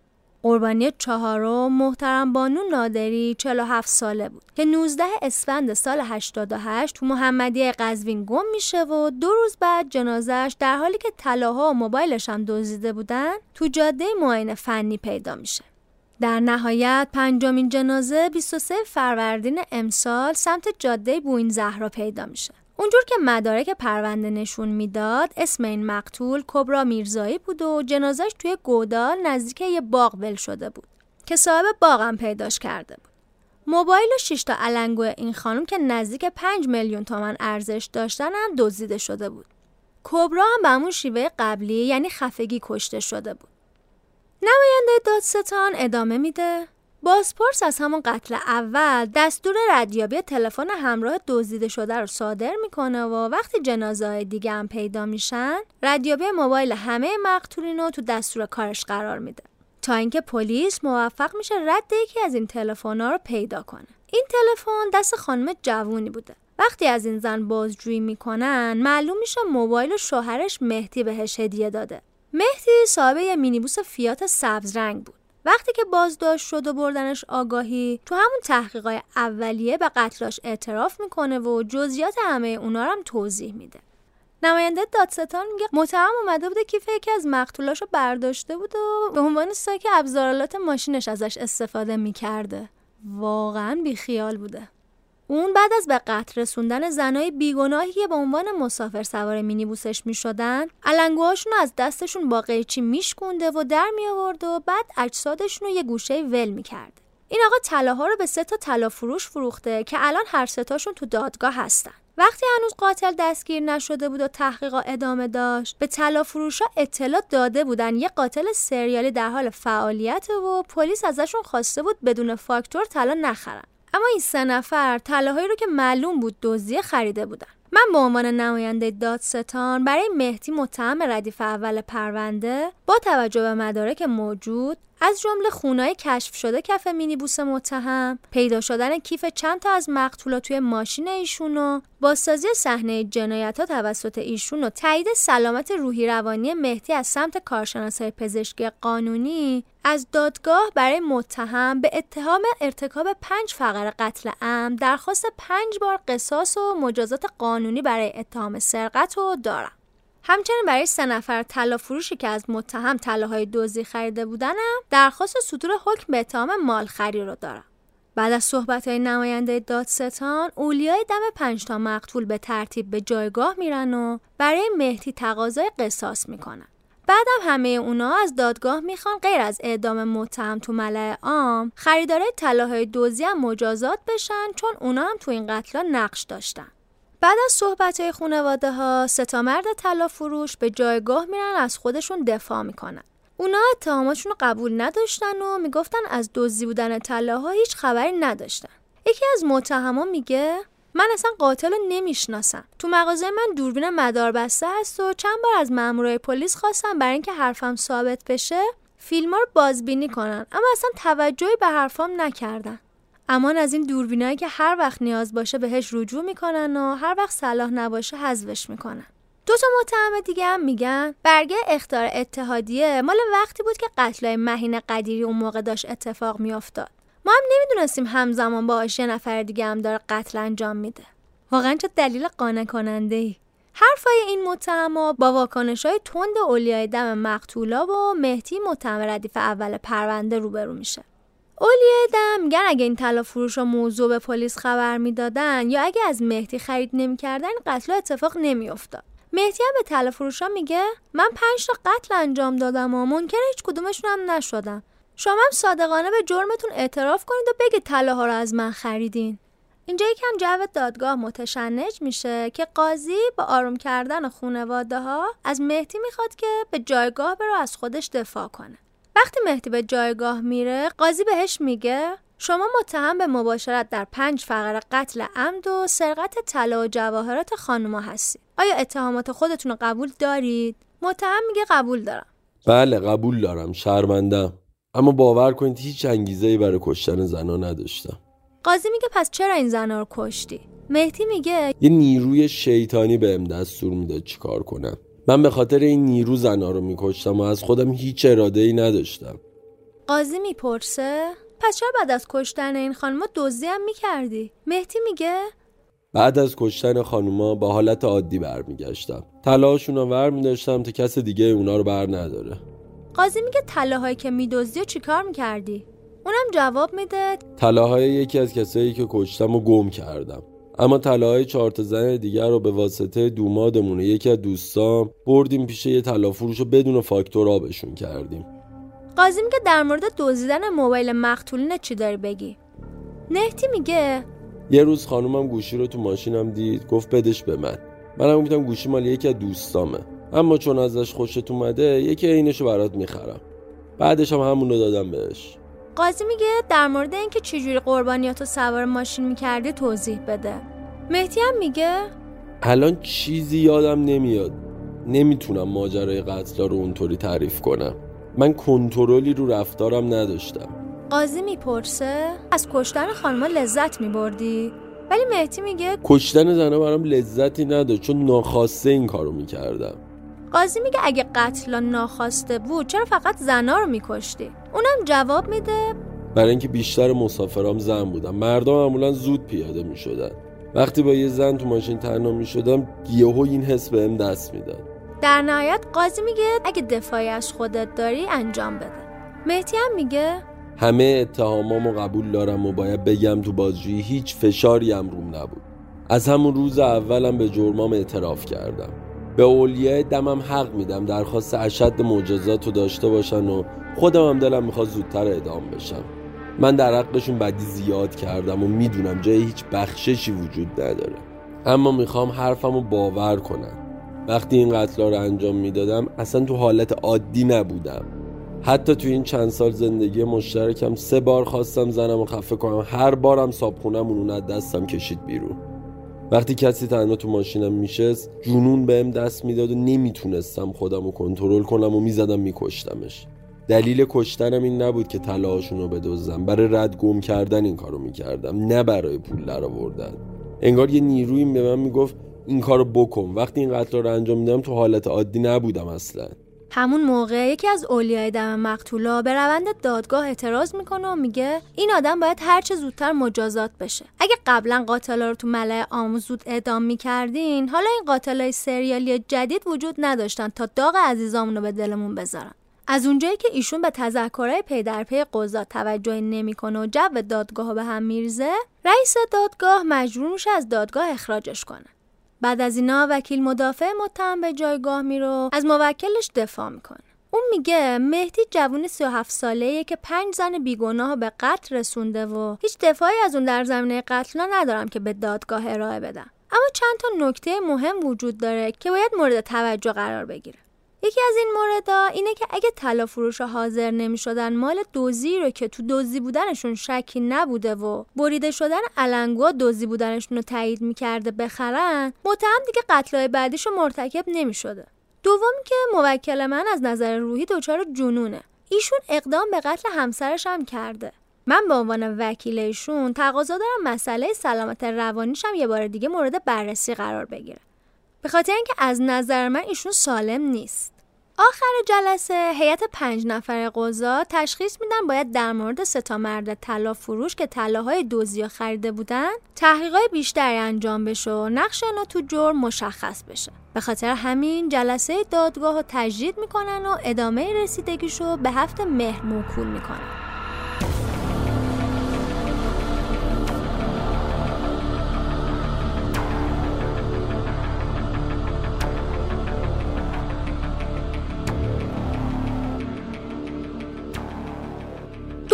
قربانی چهارم محترم بانو نادری 47 ساله بود که 19 اسفند سال 88 تو محمدیه قزوین گم میشه و دو روز بعد جنازش در حالی که طلاها و موبایلش هم دزدیده بودن تو جاده معاینه فنی پیدا میشه. در نهایت پنجمین جنازه 23 فروردین امسال سمت جاده بوین زهرا پیدا میشه. اونجور که مدارک پرونده نشون می‌داد اسم این مقتول کبرا میرزایی بود و جنازش توی گودال نزدیک یه باغ ول شده بود که صاحب باغم پیداش کرده بود. موبایل و 6 تا علنگو این خانم که نزدیک 5 میلیون تومن ارزش داشتن هم دزدیده شده بود. کبرا هم به همون شیوه قبلی یعنی خفگی کشته شده بود. نماینده دادستان ادامه میده. بازپرس از همون قتل اول دستور ردیابی تلفن همراه دزدیده شده رو صادر می‌کنه و وقتی جنازه های دیگه هم پیدا میشن ردیابی موبایل همه مقتولین رو تو دستور کارش قرار میده. تا اینکه پلیس موفق میشه رد یکی از این تلفن رو پیدا کنه. این تلفن دست خانم جوونی بوده. وقتی از این زن بازجویی می‌کنن معلوم میشه موبایل شوهرش مهدی بهش هدیه داده. مهدی صاحب یه مینیبوس فیات سبز رنگ بود. وقتی که بازداشت شد و بردنش آگاهی تو همون تحقیقات اولیه به قتلاش اعتراف می‌کنه و جزئیات همه اونا رو هم توضیح میده. نماینده دادستان میگه متهم اومده بوده کیف یکی از مقتولاشو برداشته بود و به عنوان ساک ابزارالات ماشینش ازش استفاده می‌کرده. واقعا بیخیال بوده. اون بعد از به قتل رسوندن زنای بیگناهی که به عنوان مسافر سوار مینیبوسش می‌شدن علنگوهاشون رو از دستشون با قیچی میشکونده و در می آورد و بعد اجسادشون رو یه گوشه ول می‌کرد. این آقا طلاها رو به سه تا طلا فروش فروخته که الان هر سه تاشون تو دادگاه هستن. وقتی هنوز قاتل دستگیر نشده بود و تحقیقا ادامه داشت به طلا فروشا اطلاع داده بودن یه قاتل سریالی در حال فعالیت و پلیس ازشون خواسته بود بدون فاکتور طلا نخرن. اما این سه نفر طلاهایی رو که معلوم بود دزدی خریده بودن. من به عنوان نماینده دادستان برای مهدی متهم ردیف اول پرونده با توجه به مدارک موجود از جمله خونای کشف شده کف مینیبوس متهم پیدا شدن کیف چند تا از مقتولا توی ماشین ایشون و بازسازی صحنه جنایت ها توسط ایشون و تایید سلامت روحی روانی مهدی از سمت کارشناسای پزشکی قانونی از دادگاه برای متهم به اتهام ارتکاب پنج فقر قتل ام درخواست پنج بار قصاص و مجازات قانونی برای اتهام سرقت رو دارم. همچنین برای سه نفر طلا فروشی که از متهم طلاهای دزدی خریده بودنم درخواست صدور حکم به اتهام مالخری رو دارم. بعد از صحبت های نماینده دادستان اولیای دم پنج تا مقتول به ترتیب به جایگاه میرن و برای مهدی تقاضای قصاص می‌کنن. بعدم همه اونا از دادگاه می‌خوان غیر از اعدام متهم تو ملع عام خریدارای طلاهای دزدی هم مجازات بشن چون اونا هم تو این قتلا نقش داشتن. بعد از صحبت های خانواده ها ستا مرد طلا فروش به جایگاه میرن از خودشون دفاع می‌کنن. اونا اتهاماتشون رو قبول نداشتن و می‌گفتن از دزدی بودن طلاها هیچ خبری نداشتن. یکی از متهما میگه من اصلا قاتل رو نمی‌شناسم. تو مغازه من دوربین مدار بسته هست و چند بار از مامورای پلیس خواستم برای اینکه حرفم ثابت بشه فیلم رو بازبینی کنن. اما اصلا توجهی به حرفام نکردن. امان از این دوربینایی که هر وقت نیاز باشه بهش رجوع می‌کنن و هر وقت صلاح نباشه حذفش می‌کنن. دو تا متهم دیگه هم میگن. برگه اختار اتحادیه. مال وقتی بود که قتلای مهین قدیری اون موقع داشت اتفاق میافتاد. ما هم نمی‌دونستیم همزمان باهاش یه نفر دیگه هم داره قتل انجام میده. واقعا چه دلیل قانع کننده ای حرفای این متهما با واکنش های تند اولیای دم مقتولا و مهدی متهم ردیف اول پرونده روبرو میشه. اولیای دم میگن اگه این طلا فروش و موضوع به پلیس خبر می‌دادن یا اگه از مهدی خرید نمی‌کردن قتل اتفاق نمیافتاد. مهدی هم به طلا فروشا میگه من پنج تا قتل انجام دادم و منکر هیچ کدومشون هم نشدم. شما هم صادقانه به جرمتون اعتراف کنید و بگید طلاها رو از من خریدین. اینجا یکم جو دادگاه متشنج میشه که قاضی با آروم کردن خونواده ها از مهدی می‌خواد که به جایگاه برو از خودش دفاع کنه. وقتی مهدی به جایگاه میره قاضی بهش میگه شما متهم به مباشرت در پنج فقره قتل عمد و سرقت طلا و جواهرات خانوما هستید آیا اتهامات خودتون رو قبول دارید؟ متهم میگه قبول دارم. بله قبول دارم شرمندم اما باور کنید هیچ انگیزه برای کشتن زنا نداشتم. قاضی میگه پس چرا این زنا رو کشتی؟ مهدی میگه یه نیروی شیطانی بهم دستور می‌داد چیکار کنم. من به خاطر این نیرو زنا رو میکشتم و از خودم هیچ اراده ای نداشتم. قاضی می‌پرسه پس چرا بعد از کشتن این خانوما دزدی هم می‌کردی؟ مهدی میگه؟ بعد از کشتن خانوما با حالت عادی برمیگشتم. طلاهاشون رو ور میداشتم تا کس دیگه اونا رو بر نداره. قاضی میگه طلاهایی که میدزدی و چیکار می‌کردی؟ اونم جواب میده طلاهای یکی از کسایی که کشتم و گم کردم. اما طلاهای چهار تا زن دیگر رو به واسطه دومادمون یکی از دوستام بردیم پیش یه طلا فروش و بدون فاکتور آبشون کردیم. قاضی میگه در مورد دزدیدن موبایل مقتولین چی داری بگی؟ مهدی میگه یه روز خانومم گوشی رو تو ماشینم دید گفت بدش به من. منم گفتم گوشی مال یکی از دوستامه. اما چون ازش خوشت اومده یکی عینشو برات می‌خرم. بعدش هم همون رو دادم بهش. قاضی میگه در مورد اینکه چجوری قربانیاتو سوار ماشین می‌کردی توضیح بده. مهدی هم میگه الان چیزی یادم نمیاد. نمی‌تونم ماجرای قتلا رو اونطوری تعریف کنم. من کنترلی رو رفتارم نداشتم. قاضی می‌پرسه از کشتن خانما لذت میبردی؟ ولی مهدی میگه کشتن زنها برام لذتی نداد چون ناخواسته این کارو می‌کردم. قاضی میگه اگه قتل ناخواسته بود چرا فقط زنا رو میکشتی؟ اونم جواب میده. برای اینکه بیشتر مسافرام زن بودم. مردم معمولا زود پیاده می‌شدن. وقتی با یه زن تو ماشین تنها می‌شدم یهو این حس بهم دست می‌داد. در نهایت قاضی میگه اگه دفاعی از خودت داری انجام بده. مهدی هم میگه همه اتهامامو قبول دارم و باید بگم تو بازجویی هیچ فشاری هم روم نبود. از همون روز اولم به جرمام اعتراف کردم. به اولیای دمم حق میدم درخواست اشد معجزات رو داشته باشن و خودم هم دلم می‌خواد زودتر اعدام بشم. من در حقشون بدی زیاد کردم و می‌دونم جای هیچ بخششی وجود نداره. اما می‌خوام حرفمو باور کنن وقتی این قتلا رو انجام می‌دادم اصلا تو حالت عادی نبودم. حتی تو این چند سال زندگی مشترکم سه بار خواستم زنم و خفه کنم. هر بارم صابخونم اون از دستم کشید بیرون. وقتی کسی تنها تو ماشینم میشست جنون بهم دست می‌داد و نمی‌تونستم خودم رو کنترل کنم و می‌زدم میکشتمش. دلیل کشتنم این نبود که طلاهاشون رو بدزدم. برای رد گم کردن این کارو می‌کردم نه برای پول درآوردن. انگار یه نیرویی به من می‌گفت این کارو بکن. وقتی این قتل رو انجام میدم تو حالت عادی نبودم اصلا. همون موقع یکی از اولیای دم مقتولا به روند دادگاه اعتراض می‌کنه و میگه این آدم باید هرچه زودتر مجازات بشه. اگه قبلا قاتلا رو تو ملع عام زود اعدام می‌کردین حالا این قاتلای سریالی جدید وجود نداشتن تا داغ عزیزامون رو به دلمون بذارن. از اونجایی که ایشون به تذکرهای پی در پی قضات توجه نمی‌کنه و جو دادگاه به هم میرزه رئیس دادگاه مجبور میشه از دادگاه اخراجش کنه. بعد از اینا وکیل مدافع متهم به جایگاه میرو از موکلش دفاع می‌کنه. اون میگه مهدی جوون 37 ساله که پنج زن بیگناه به قتل رسونده و هیچ دفاعی از اون در زمینه قتل ندارم که به دادگاه ارائه بدم. اما چند تا نکته مهم وجود داره که باید مورد توجه قرار بگیره. یکی از این موردا اینه که اگه طلا فروش حاضر نمی شدن مال دوزی رو که تو دوزی بودنشون شکی نبوده و بریده شدن علنگوا دوزی بودنشون رو تایید می‌کرده بخرن متهم دیگه قتلای بعدیش مرتکب نمی شده دوم که موکل من از نظر روحی دچار جنونه. ایشون اقدام به قتل همسرش هم کرده. من به عنوان وکیل ایشون تقاضا دارم مسئله سلامت روانیش هم یه بار دیگه مورد بررسی قرار بگیره. به خاطر اینکه از نظر من ایشون سالم نیست. آخر جلسه هیئت پنج نفر قضا تشخیص میدن باید در مورد سه تا مرد طلا فروش که طلاهای دوزیا خریده بودن تحقیقات بیشتری انجام بشه و نقش اینا تو جرم مشخص بشه. به خاطر همین جلسه دادگاه رو تجدید می‌کنن و ادامه رسیدگیشو به هفت مهر موکول می‌کنن.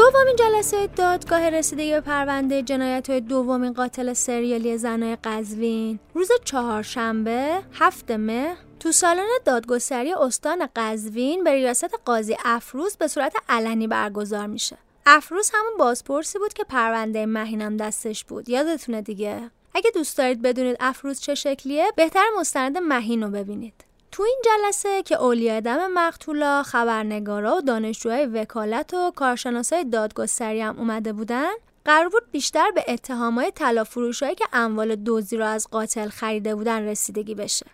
دومین جلسه دادگاه رسیدگی به پرونده جنایت دومین قاتل سریالی زنای قزوین. روز چهارشنبه هفت مه تو سالن دادگستری استان قزوین به ریاست قاضی افروز به صورت علنی برگزار میشه. افروز همون بازپرسی بود که پرونده مهینم دستش بود. یادتونه دیگه؟ اگه دوست دارید بدونید افروز چه شکلیه بهتر مستند مهین رو ببینید. تو این جلسه که اولیاء دم مقتولا خبرنگارا و دانشجوهای وکالت و کارشناسای دادگستری هم اومده بودن قرار بود بیشتر به اتهامای طلا که اموال دزدی رو از قاتل خریده بودن رسیدگی بشه.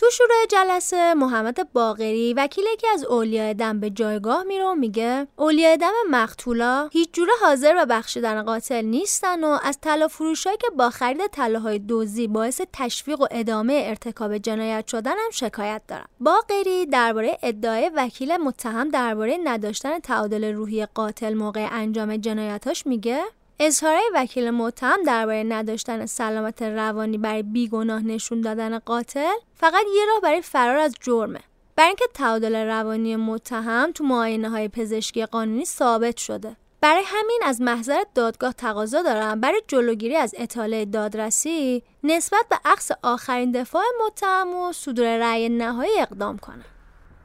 تو شروع جلسه محمد باقری وکیل یکی از اولیاء دم به جایگاه میره و میگه اولیاء دم مقتولا هیچ جوره حاضر به بخشیدن قاتل نیستن و از طلا فروشایی که با خرید طلاهای دوزی باعث تشویق و ادامه ارتکاب جنایت شدن هم شکایت دارن. باقری درباره ادعای وکیل متهم درباره نداشتن تعادل روحی قاتل موقع انجام جنایتاش میگه اظهارهای وکیل متهم درباره نداشتن سلامت روانی برای بیگناه نشون دادن قاتل فقط یه راه برای فرار از جرمه. برای اینکه تعادل روانی متهم تو معاینه های پزشکی قانونی ثابت شده. برای همین از محضر دادگاه تقاضا دارم. برای جلوگیری از اطاله دادرسی نسبت به عکس آخرین دفاع متهم و صدور رأی نهایی اقدام کنم.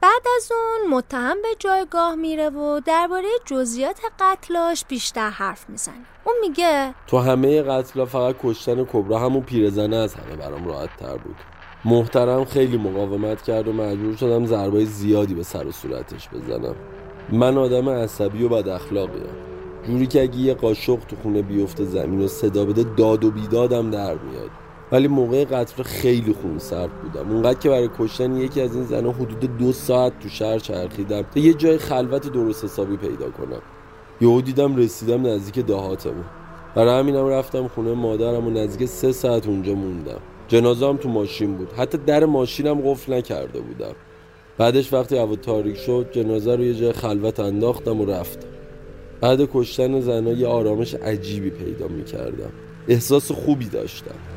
بعد از اون متهم به جایگاه میره و درباره جزئیات قتلاش بیشتر حرف می‌زنه. اون میگه تو همه قتلا فقط کشتن کبرا همون پیرزنه از همه برام راحت تر بود. محترم خیلی مقاومت کرد و مجبور شدم ضربای زیادی به سر و صورتش بزنم. من آدم عصبی و بد اخلاقیم جوری که اگه یه قاشق تو خونه بیفته زمین و صدا بده داد و بیدادم در میاد. ولی موقع قتل خیلی خون سرد بودم. اونقدر که برای کشتن یکی از این زنها حدود دو ساعت تو شهر چرخیدم تا یه جای خلوت درست حسابی پیدا کنم. یهو دیدم رسیدم نزدیک دهاتمون. برای همینم رفتم خونه مادرم و نزدیک سه ساعت اونجا موندم. جنازه تو ماشین بود. حتی در ماشینم قفل نکرده بودم. بعدش وقتی هوا تاریک شد جنازه رو یه جای خلوت انداختم و رفتم. بعد کشتن زنها یه آرامش عجیبی پیدا می‌کردم. احساس خوبی داشتم.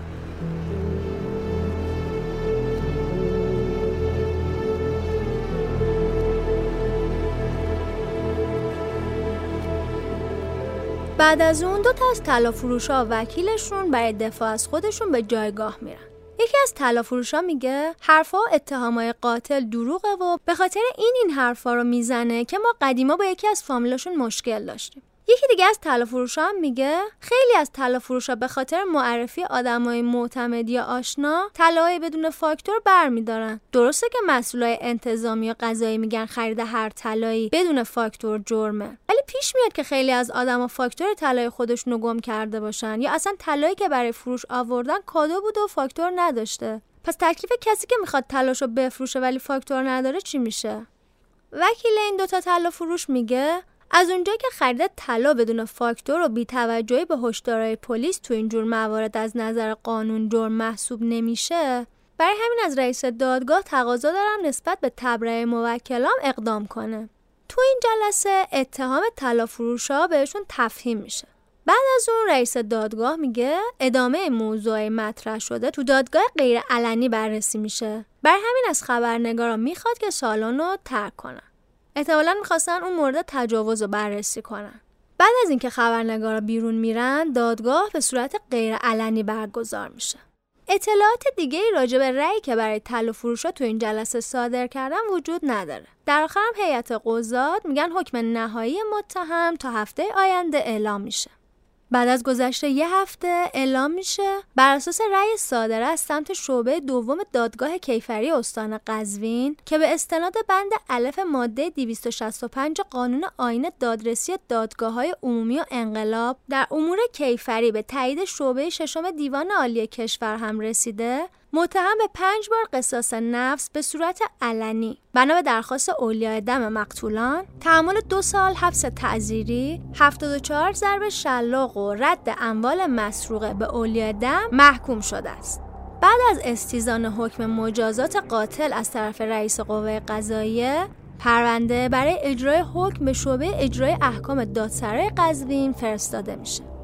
بعد از اون دو تا از طلا ها وکیلشون برای دفاع از خودشون به جایگاه میرن. یکی از طلا ها میگه حرفا و اتهامای قاتل دروغه و به خاطر این این حرفا رو می‌زنه که ما قدیما با یکی از فامیلاشون مشکل داشتیم. یکی دیگه از طلا هم میگه خیلی از طلا ها به خاطر معرفی آدمای معتمد یا آشنا طلاهای بدون فاکتور برمیدارن. درسته که مسئولای انتظامی و قضایی میگن خرید هر طلایی بدون فاکتور جرمه. ولی پیش میاد که خیلی از آدما فاکتور طلای خودشونو گم کرده باشن یا اصلا طلایی که برای فروش آوردن کادو بوده و فاکتور نداشته. پس تکلیف کسی که می‌خواد طلاشو بفروشه ولی فاکتور نداره چی میشه؟ وکیل این دوتا طلا فروش میگه از اونجایی که خرید طلا بدون فاکتور و بیتوجهی به هشدارهای پلیس تو اینجور موارد از نظر قانون جرم محسوب نمیشه برای همین از رئیس دادگاه تقاضا دارم نسبت به تبرئه موکلام اقدام کنه. تو این جلسه اتهام طلا فروشا بهشون تفهیم میشه. بعد از اون رئیس دادگاه میگه ادامه موضوع مطرح شده تو دادگاه غیر علنی بررسی میشه. بر همین از خبرنگارا می‌خواد که سالن رو ترک کنن. احتمالا می‌خواستن اون مورد تجاوز رو بررسی کنن. بعد از اینکه خبرنگارا بیرون میرن دادگاه به صورت غیر علنی برگزار میشه. اطلاعات دیگه راجع به رأی که برای طلا فروشا تو این جلسه صادر کردن وجود نداره. در آخرم هیئت قضات میگن حکم نهایی متهم تا هفته آینده اعلام میشه. بعد از گذشته یه هفته اعلام میشه بر اساس رأی صادره از سمت شعبه دوم دادگاه کیفری استان قزوین که به استناد بند الف ماده 265 قانون آین دادرسی دادگاه های عمومی و انقلاب در امور کیفری به تایید شعبه ششم دیوان عالی کشور هم رسیده متهم به پنج بار قصاص نفس به صورت علنی. بنا به درخواست اولیاء دم مقتولان تحمل دو سال حبس تعذیری 74 ضرب شلاق و رد اموال مسروقه به اولیاء دم محکوم شده است. بعد از استیزان حکم مجازات قاتل از طرف رئیس قوه قضاییه پرونده برای اجرای حکم به شعبه اجرای احکام دادسرای قزوین فرستاده میشه.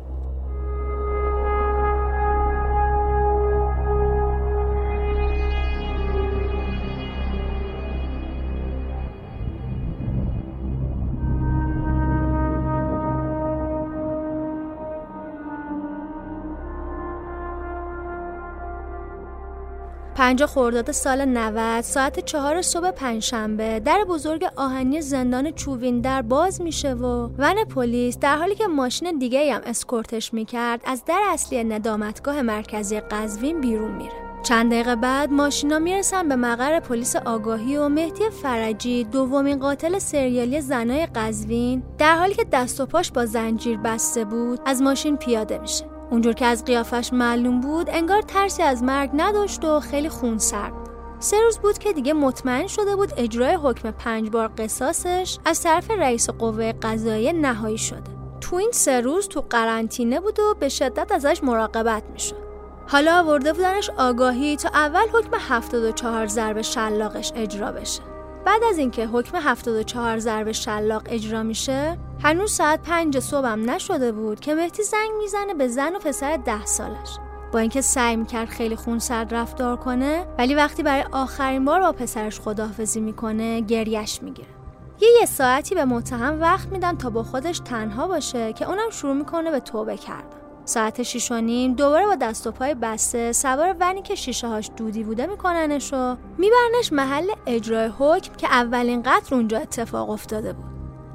پنج خرداد سال 90 ساعت چهار صبح پنجشنبه در بزرگ آهنی زندان چوبین در باز میشه و ون پلیس در حالی که ماشین دیگه هم اسکورتش می‌کرد از در اصلی ندامتگاه مرکزی قزوین بیرون میره. چند دقیقه بعد ماشینا می‌رسن به مقر پلیس آگاهی و مهدی فرجی دومین قاتل سریالی زنای قزوین در حالی که دست و پاش با زنجیر بسته بود از ماشین پیاده میشه. اونجور که از قیافش معلوم بود انگار ترسی از مرگ نداشت و خیلی خون سرد. سه روز بود که دیگه مطمئن شده بود اجرای حکم پنج بار قصاصش از طرف رئیس قوه قضایی نهایی شده. تو این سه روز تو قرنطینه بود و به شدت ازش مراقبت می‌شد. حالا آورده بودنش آگاهی تا اول حکم 74 ضرب شلاقش اجرا بشه. بعد از اینکه حکم 74 ضرب شلاق اجرا میشه هنوز ساعت پنج صبحم نشده بود که مهدی زنگ می‌زنه به زن و پسر ده سالش. با اینکه سعی می‌کرد خیلی خونسرد رفتار کنه ولی وقتی برای آخرین بار با پسرش خداحافظی می‌کنه گریش می‌گیره. یه یه ساعتی به متهم وقت میدن تا با خودش تنها باشه که اونم شروع می‌کنه به توبه کردن. ساعت شیش و نیم دوباره با دست و پای بسته سوار ونی که شیشه هاش دودی بوده میکننش و میبرنش محل اجرای حکم که اولین قتل اونجا اتفاق افتاده بود.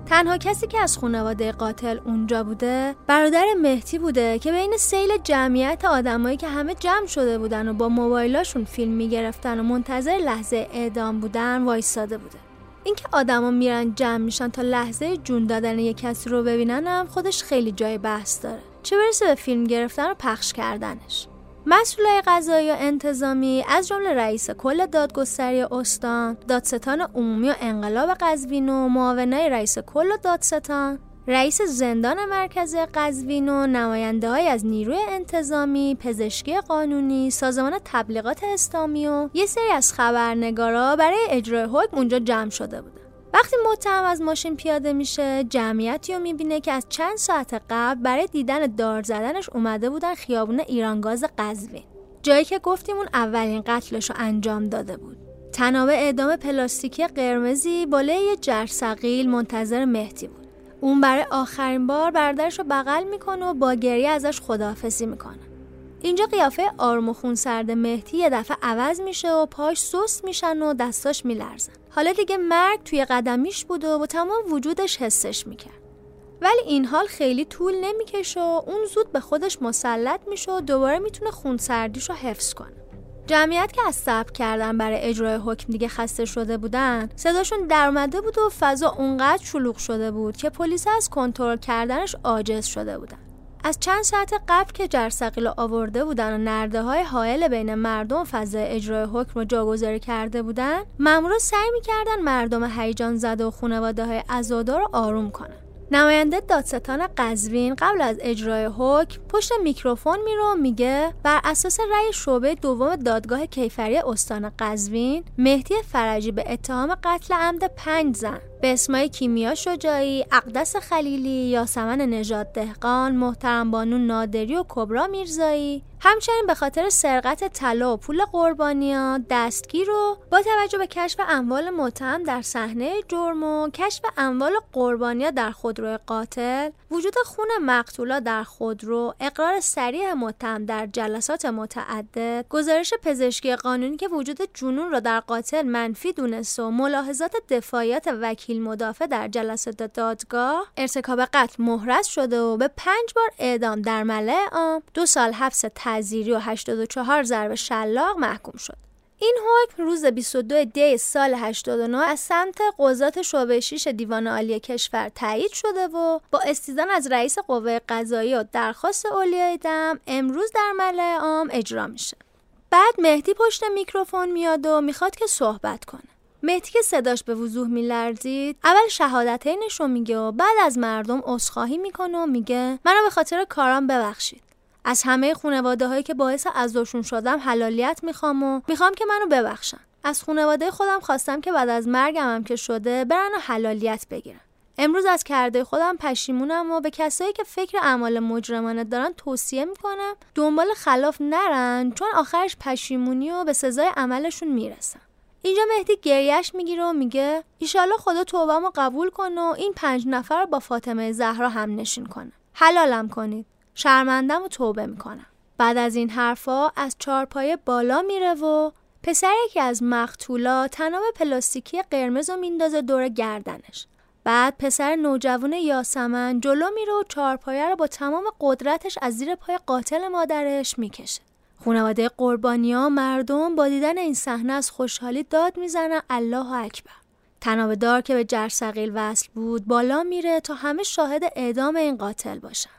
تنها کسی که از خانواده قاتل اونجا بوده برادر مهدی بوده که بین سیل جمعیت آدمایی که همه جمع شده بودن و با موبایلاشون فیلم می‌گرفتن و منتظر لحظه اعدام بودن وایستاده بوده. اینکه آدما میرن جمع میشن تا لحظه جون دادن یک کسی رو ببینن هم خودش خیلی جای بحث داره. چه برسه به فیلم گرفتن و پخش کردنش مسئولای قضایی و انتظامی از جمله رئیس کل دادگستری استان دادستان عمومی و انقلاب قزوین و معاونای رئیس کل دادستان رئیس زندان مرکز قزوین و نماینده های از نیروی انتظامی، پزشکی قانونی، سازمان تبلیغات اسلامی و یه سری از خبرنگارا برای اجرای حکم اونجا جمع شده بودن. وقتی متهم از ماشین پیاده میشه جمعیتی رو می‌بینه که از چند ساعت قبل برای دیدن دار زدنش اومده بودن خیابون ایرانگاز قزوین. جایی که گفتیم اون اولین قتلش رو انجام داده بود. تناب اعدام پلاستیکی قرمزی بالای یه جرثقیل منتظر مهدی بود. اون برای آخرین بار برادرش رو بغل می‌کنه و با گریه ازش خداحافظی می‌کنه. اینجا قیافه آرم و خون سرد مهدی یه دفعه عوض میشه و پاش سست میشن و دستاش میلرزن. حالا دیگه مرگ توی قدمیش بود و با تمام وجودش حسش می‌کرد. ولی این حال خیلی طول نمی‌کشه و اون زود به خودش مسلط میشه و دوباره می‌تونه خونسردیش رو حفظ کنه. جمعیت که از صبر کردن برای اجرای حکم دیگه خسته شده بودن صداشون در اومده بود و فضا اونقدر شلوغ شده بود که پلیس از کنترل کردنش عاجز شده بودن. از چند ساعت قبل که جرثقیل آورده بودن و نرده های حائل بین مردم فضای اجرای حکم رو جاگذاری کرده بودن مامورا سعی می‌کردن مردم هیجان زده و خانواده های عزادار رو آروم کنن. نماینده دادستان قزوین قبل از اجرای حکم پشت میکروفون میرو میگه بر اساس رأی شعبه دوم دادگاه کیفری استان قزوین مهدی فرجی به اتهام قتل عمد پنج زن به اسمای کیمیا شجاعی، اقدس خلیلی، یاسمن نژاد دهقان، محترم بانو نادری و کبرا میرزایی. همچنین به خاطر سرقت طلا و پول قربانیا دستگیر رو با توجه به کشف اموال متهم در صحنه جرم و کشف اموال قربانیا در خودرو قاتل وجود خون مقتولا در خودرو اقرار سریع متهم در جلسات متعدد گزارش پزشکی قانونی که وجود جنون را در قاتل منفی دونست و ملاحظات دفاعیات وکیل مدافع در جلسات دادگاه ارتکاب قتل محرز شده و به پنج بار اعدام در ملع عام دو سال حبس تعزیری و 84 ضرب شلاق محکوم شد. این حکم روز 22 دی سال 89 از سمت قضات شعبه 6 دیوان عالی کشور تایید شده و با استیزان از رئیس قوه قضایی و درخواست اولیای دم امروز در ملع عام اجرا میشه. بعد مهدی پشت میکروفون میاد و می‌خواد که صحبت کنه. مهدی که صداش به وضوح میلرزید اول شهادتینش رو میگه و بعد از مردم عذرخواهی می‌کنه و میگه منو به خاطر کارام ببخشید. از همه خانواده هایی که باعث عزاشون شدم حلالیت می‌خوام و می‌خوام که منو ببخشن. از خانواده خودم خواستم که بعد از مرگم هم که شده برن و حلالیت بگیرن. امروز از کرده خودم پشیمونم و به کسایی که فکر اعمال مجرمانه دارن توصیه می‌کنم دنبال خلاف نرن چون آخرش پشیمونی و به سزای عملشون می‌رسن. اینجا مهدی گریش می‌گیره و میگه ایشالا خدا توبهمو قبول کنه و این پنج نفر رو با فاطمه زهرا هم نشین کنه. حلالم کنید. شرمندم و توبه می‌کنم. بعد از این حرفا از چارپایه بالا میره و پسر یکی از مقتولا تناب پلاستیکی قرمز رو میندازه دور گردنش. بعد پسر نوجوان یاسمن جلو میره و چارپایه رو با تمام قدرتش از زیر پای قاتل مادرش می‌کشه. خانواده قربانی ها مردم با دیدن این صحنه از خوشحالی داد می‌زنن الله اکبر تناب دار که به جرثقیل وصل بود بالا میره تا همه شاهد اعدام این قاتل باشن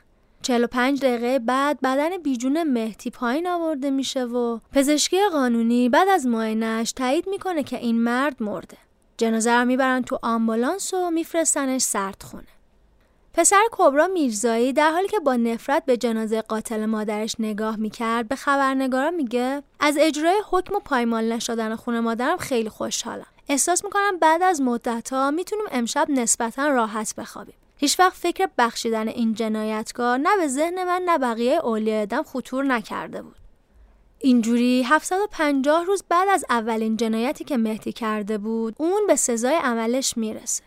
45 دقیقه بعد بدن بیجون مهدی پایین آورده میشه و پزشکی قانونی بعد از معاینش تایید می‌کنه که این مرد مرده. جنازه رو می‌برن تو آمبولانس و میفرستنش سردخونه. پسر کبرا میرزایی در حالی که با نفرت به جنازه قاتل مادرش نگاه می‌کرد به خبرنگارا میگه از اجرای حکم و پایمال نشدن خونه مادرم خیلی خوشحالم. احساس می‌کنم بعد از مدت ها می‌تونیم امشب نسبتا راحت بخوابیم. هیچ وقت فکر بخشیدن این جنایتکار نه به ذهن من نه بقیه اولیاء دم خطور نکرده بود. اینجوری 750 روز بعد از اولین جنایتی که مهدی کرده بود اون به سزای عملش می‌رسه.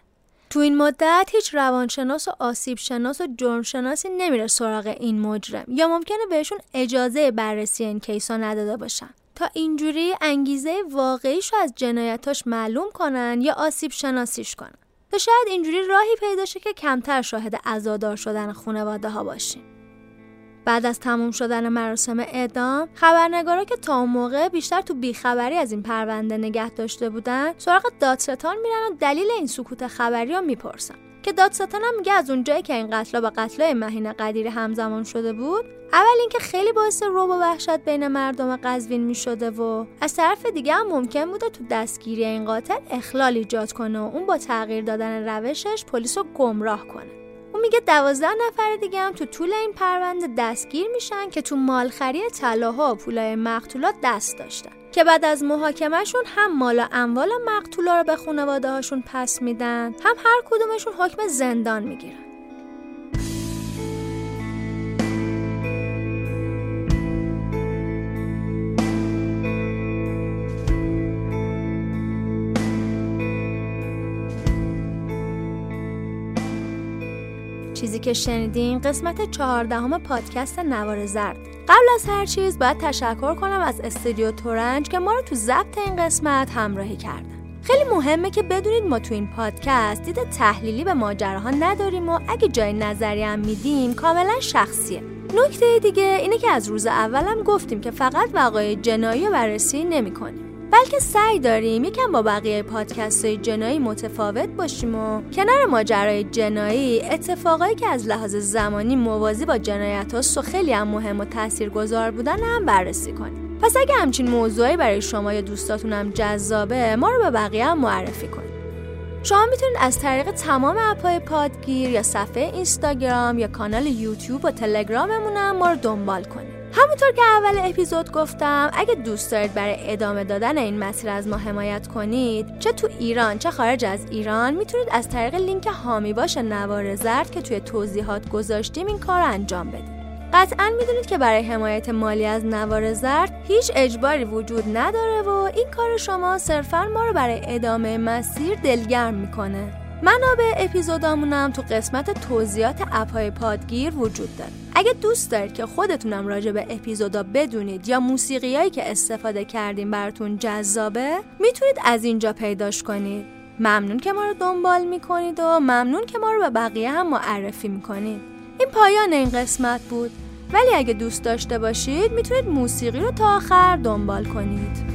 تو این مدت هیچ روانشناس و آسیب شناس و جرم شناسی نمیره سراغ این مجرم. یا ممکنه بهشون اجازه بررسی این کیسا نداده باشن. تا اینجوری انگیزه واقعیش رو از جنایتاش معلوم کنن یا آسیب شناسیش کنن. تا شاید اینجوری راهی پیدا شه که کمتر شاهد عزادار شدن خانواده ها باشیم. بعد از تموم شدن مراسم اعدام خبرنگارا که تا اون موقع بیشتر تو بیخبری از این پرونده نگه داشته بودن سراغ دادستان میرن و دلیل این سکوت خبری رو می‌پرسن. که دادستان هم میگه از اونجایی که این قتلا با قتلای مهین قدیر همزمان شده بود اول اینکه خیلی باعث روب و وحشت بین مردم قزوین می‌شده و از طرف دیگه هم ممکن بوده تو دستگیری این قاتل اخلال ایجاد کنه و اون با تغییر دادن روشش پلیس رو گمراه کنه. اون میگه دوازده نفر دیگه هم تو طول این پرونده دستگیر میشن که تو مالخری طلاها و پولای مقتولات دست داشتن. که بعد از محاکمهشون هم مال و اموال مقتولا رو به خانواده هاشون پس میدن هم هر کدومشون حکم زندان می‌گیرن. چیزی که شنیدین قسمت چهاردهم پادکست نوار زرد. قبل از هر چیز باید تشکر کنم از استودیو تورنج که ما رو تو ضبط این قسمت همراهی کردن خیلی مهمه که بدونید ما تو این پادکست دید تحلیلی به ماجراها نداریم و اگه جای نظری هم میدیم کاملا شخصیه. نکته دیگه اینه که از روز اولم گفتیم که فقط وقایع جنایی رو بررسی نمی‌کنیم. بلکه سعی داریم یکم با بقیه پادکست های جنایی متفاوت باشیم و کنار ماجرای جنایی اتفاقایی که از لحاظ زمانی موازی با جنایت ها و خیلی هم مهم و گذار بودن هم بررسی کنیم. پس اگه همچین موضوعی برای شما یا دوستاتون هم جذابه ما رو به بقیه هم معرفی کنید. شما می‌تونید از طریق تمام اپهای پادگیر یا صفحه اینستاگرام یا کانال یوتیوب و تلگراممون هم ما رو دنبال کنید. همونطور که اول اپیزود گفتم اگه دوست دارید برای ادامه دادن این مسیر از ما حمایت کنید چه تو ایران چه خارج از ایران می‌تونید از طریق لینک هامی باش نوار زرد که توی توضیحات گذاشتیم این کار انجام بدید. قطعا می‌دونید که برای حمایت مالی از نوار زرد هیچ اجباری وجود نداره و این کار شما صرفا ما رو برای ادامه مسیر دلگرم می‌کنه. منابع اپیزودامونم تو قسمت توضیحات اپهای پادگیر وجود داره. اگه دوست دارید که خودتونم راجع به اپیزودا بدونید یا موسیقیایی که استفاده کردیم براتون جذابه می‌تونید از اینجا پیداش کنید. ممنون که ما رو دنبال می‌کنید و ممنون که ما رو به بقیه هم معرفی می‌کنید. این پایان این قسمت بود. ولی اگه دوست داشته باشید می‌تونید موسیقی رو تا آخر دنبال کنید.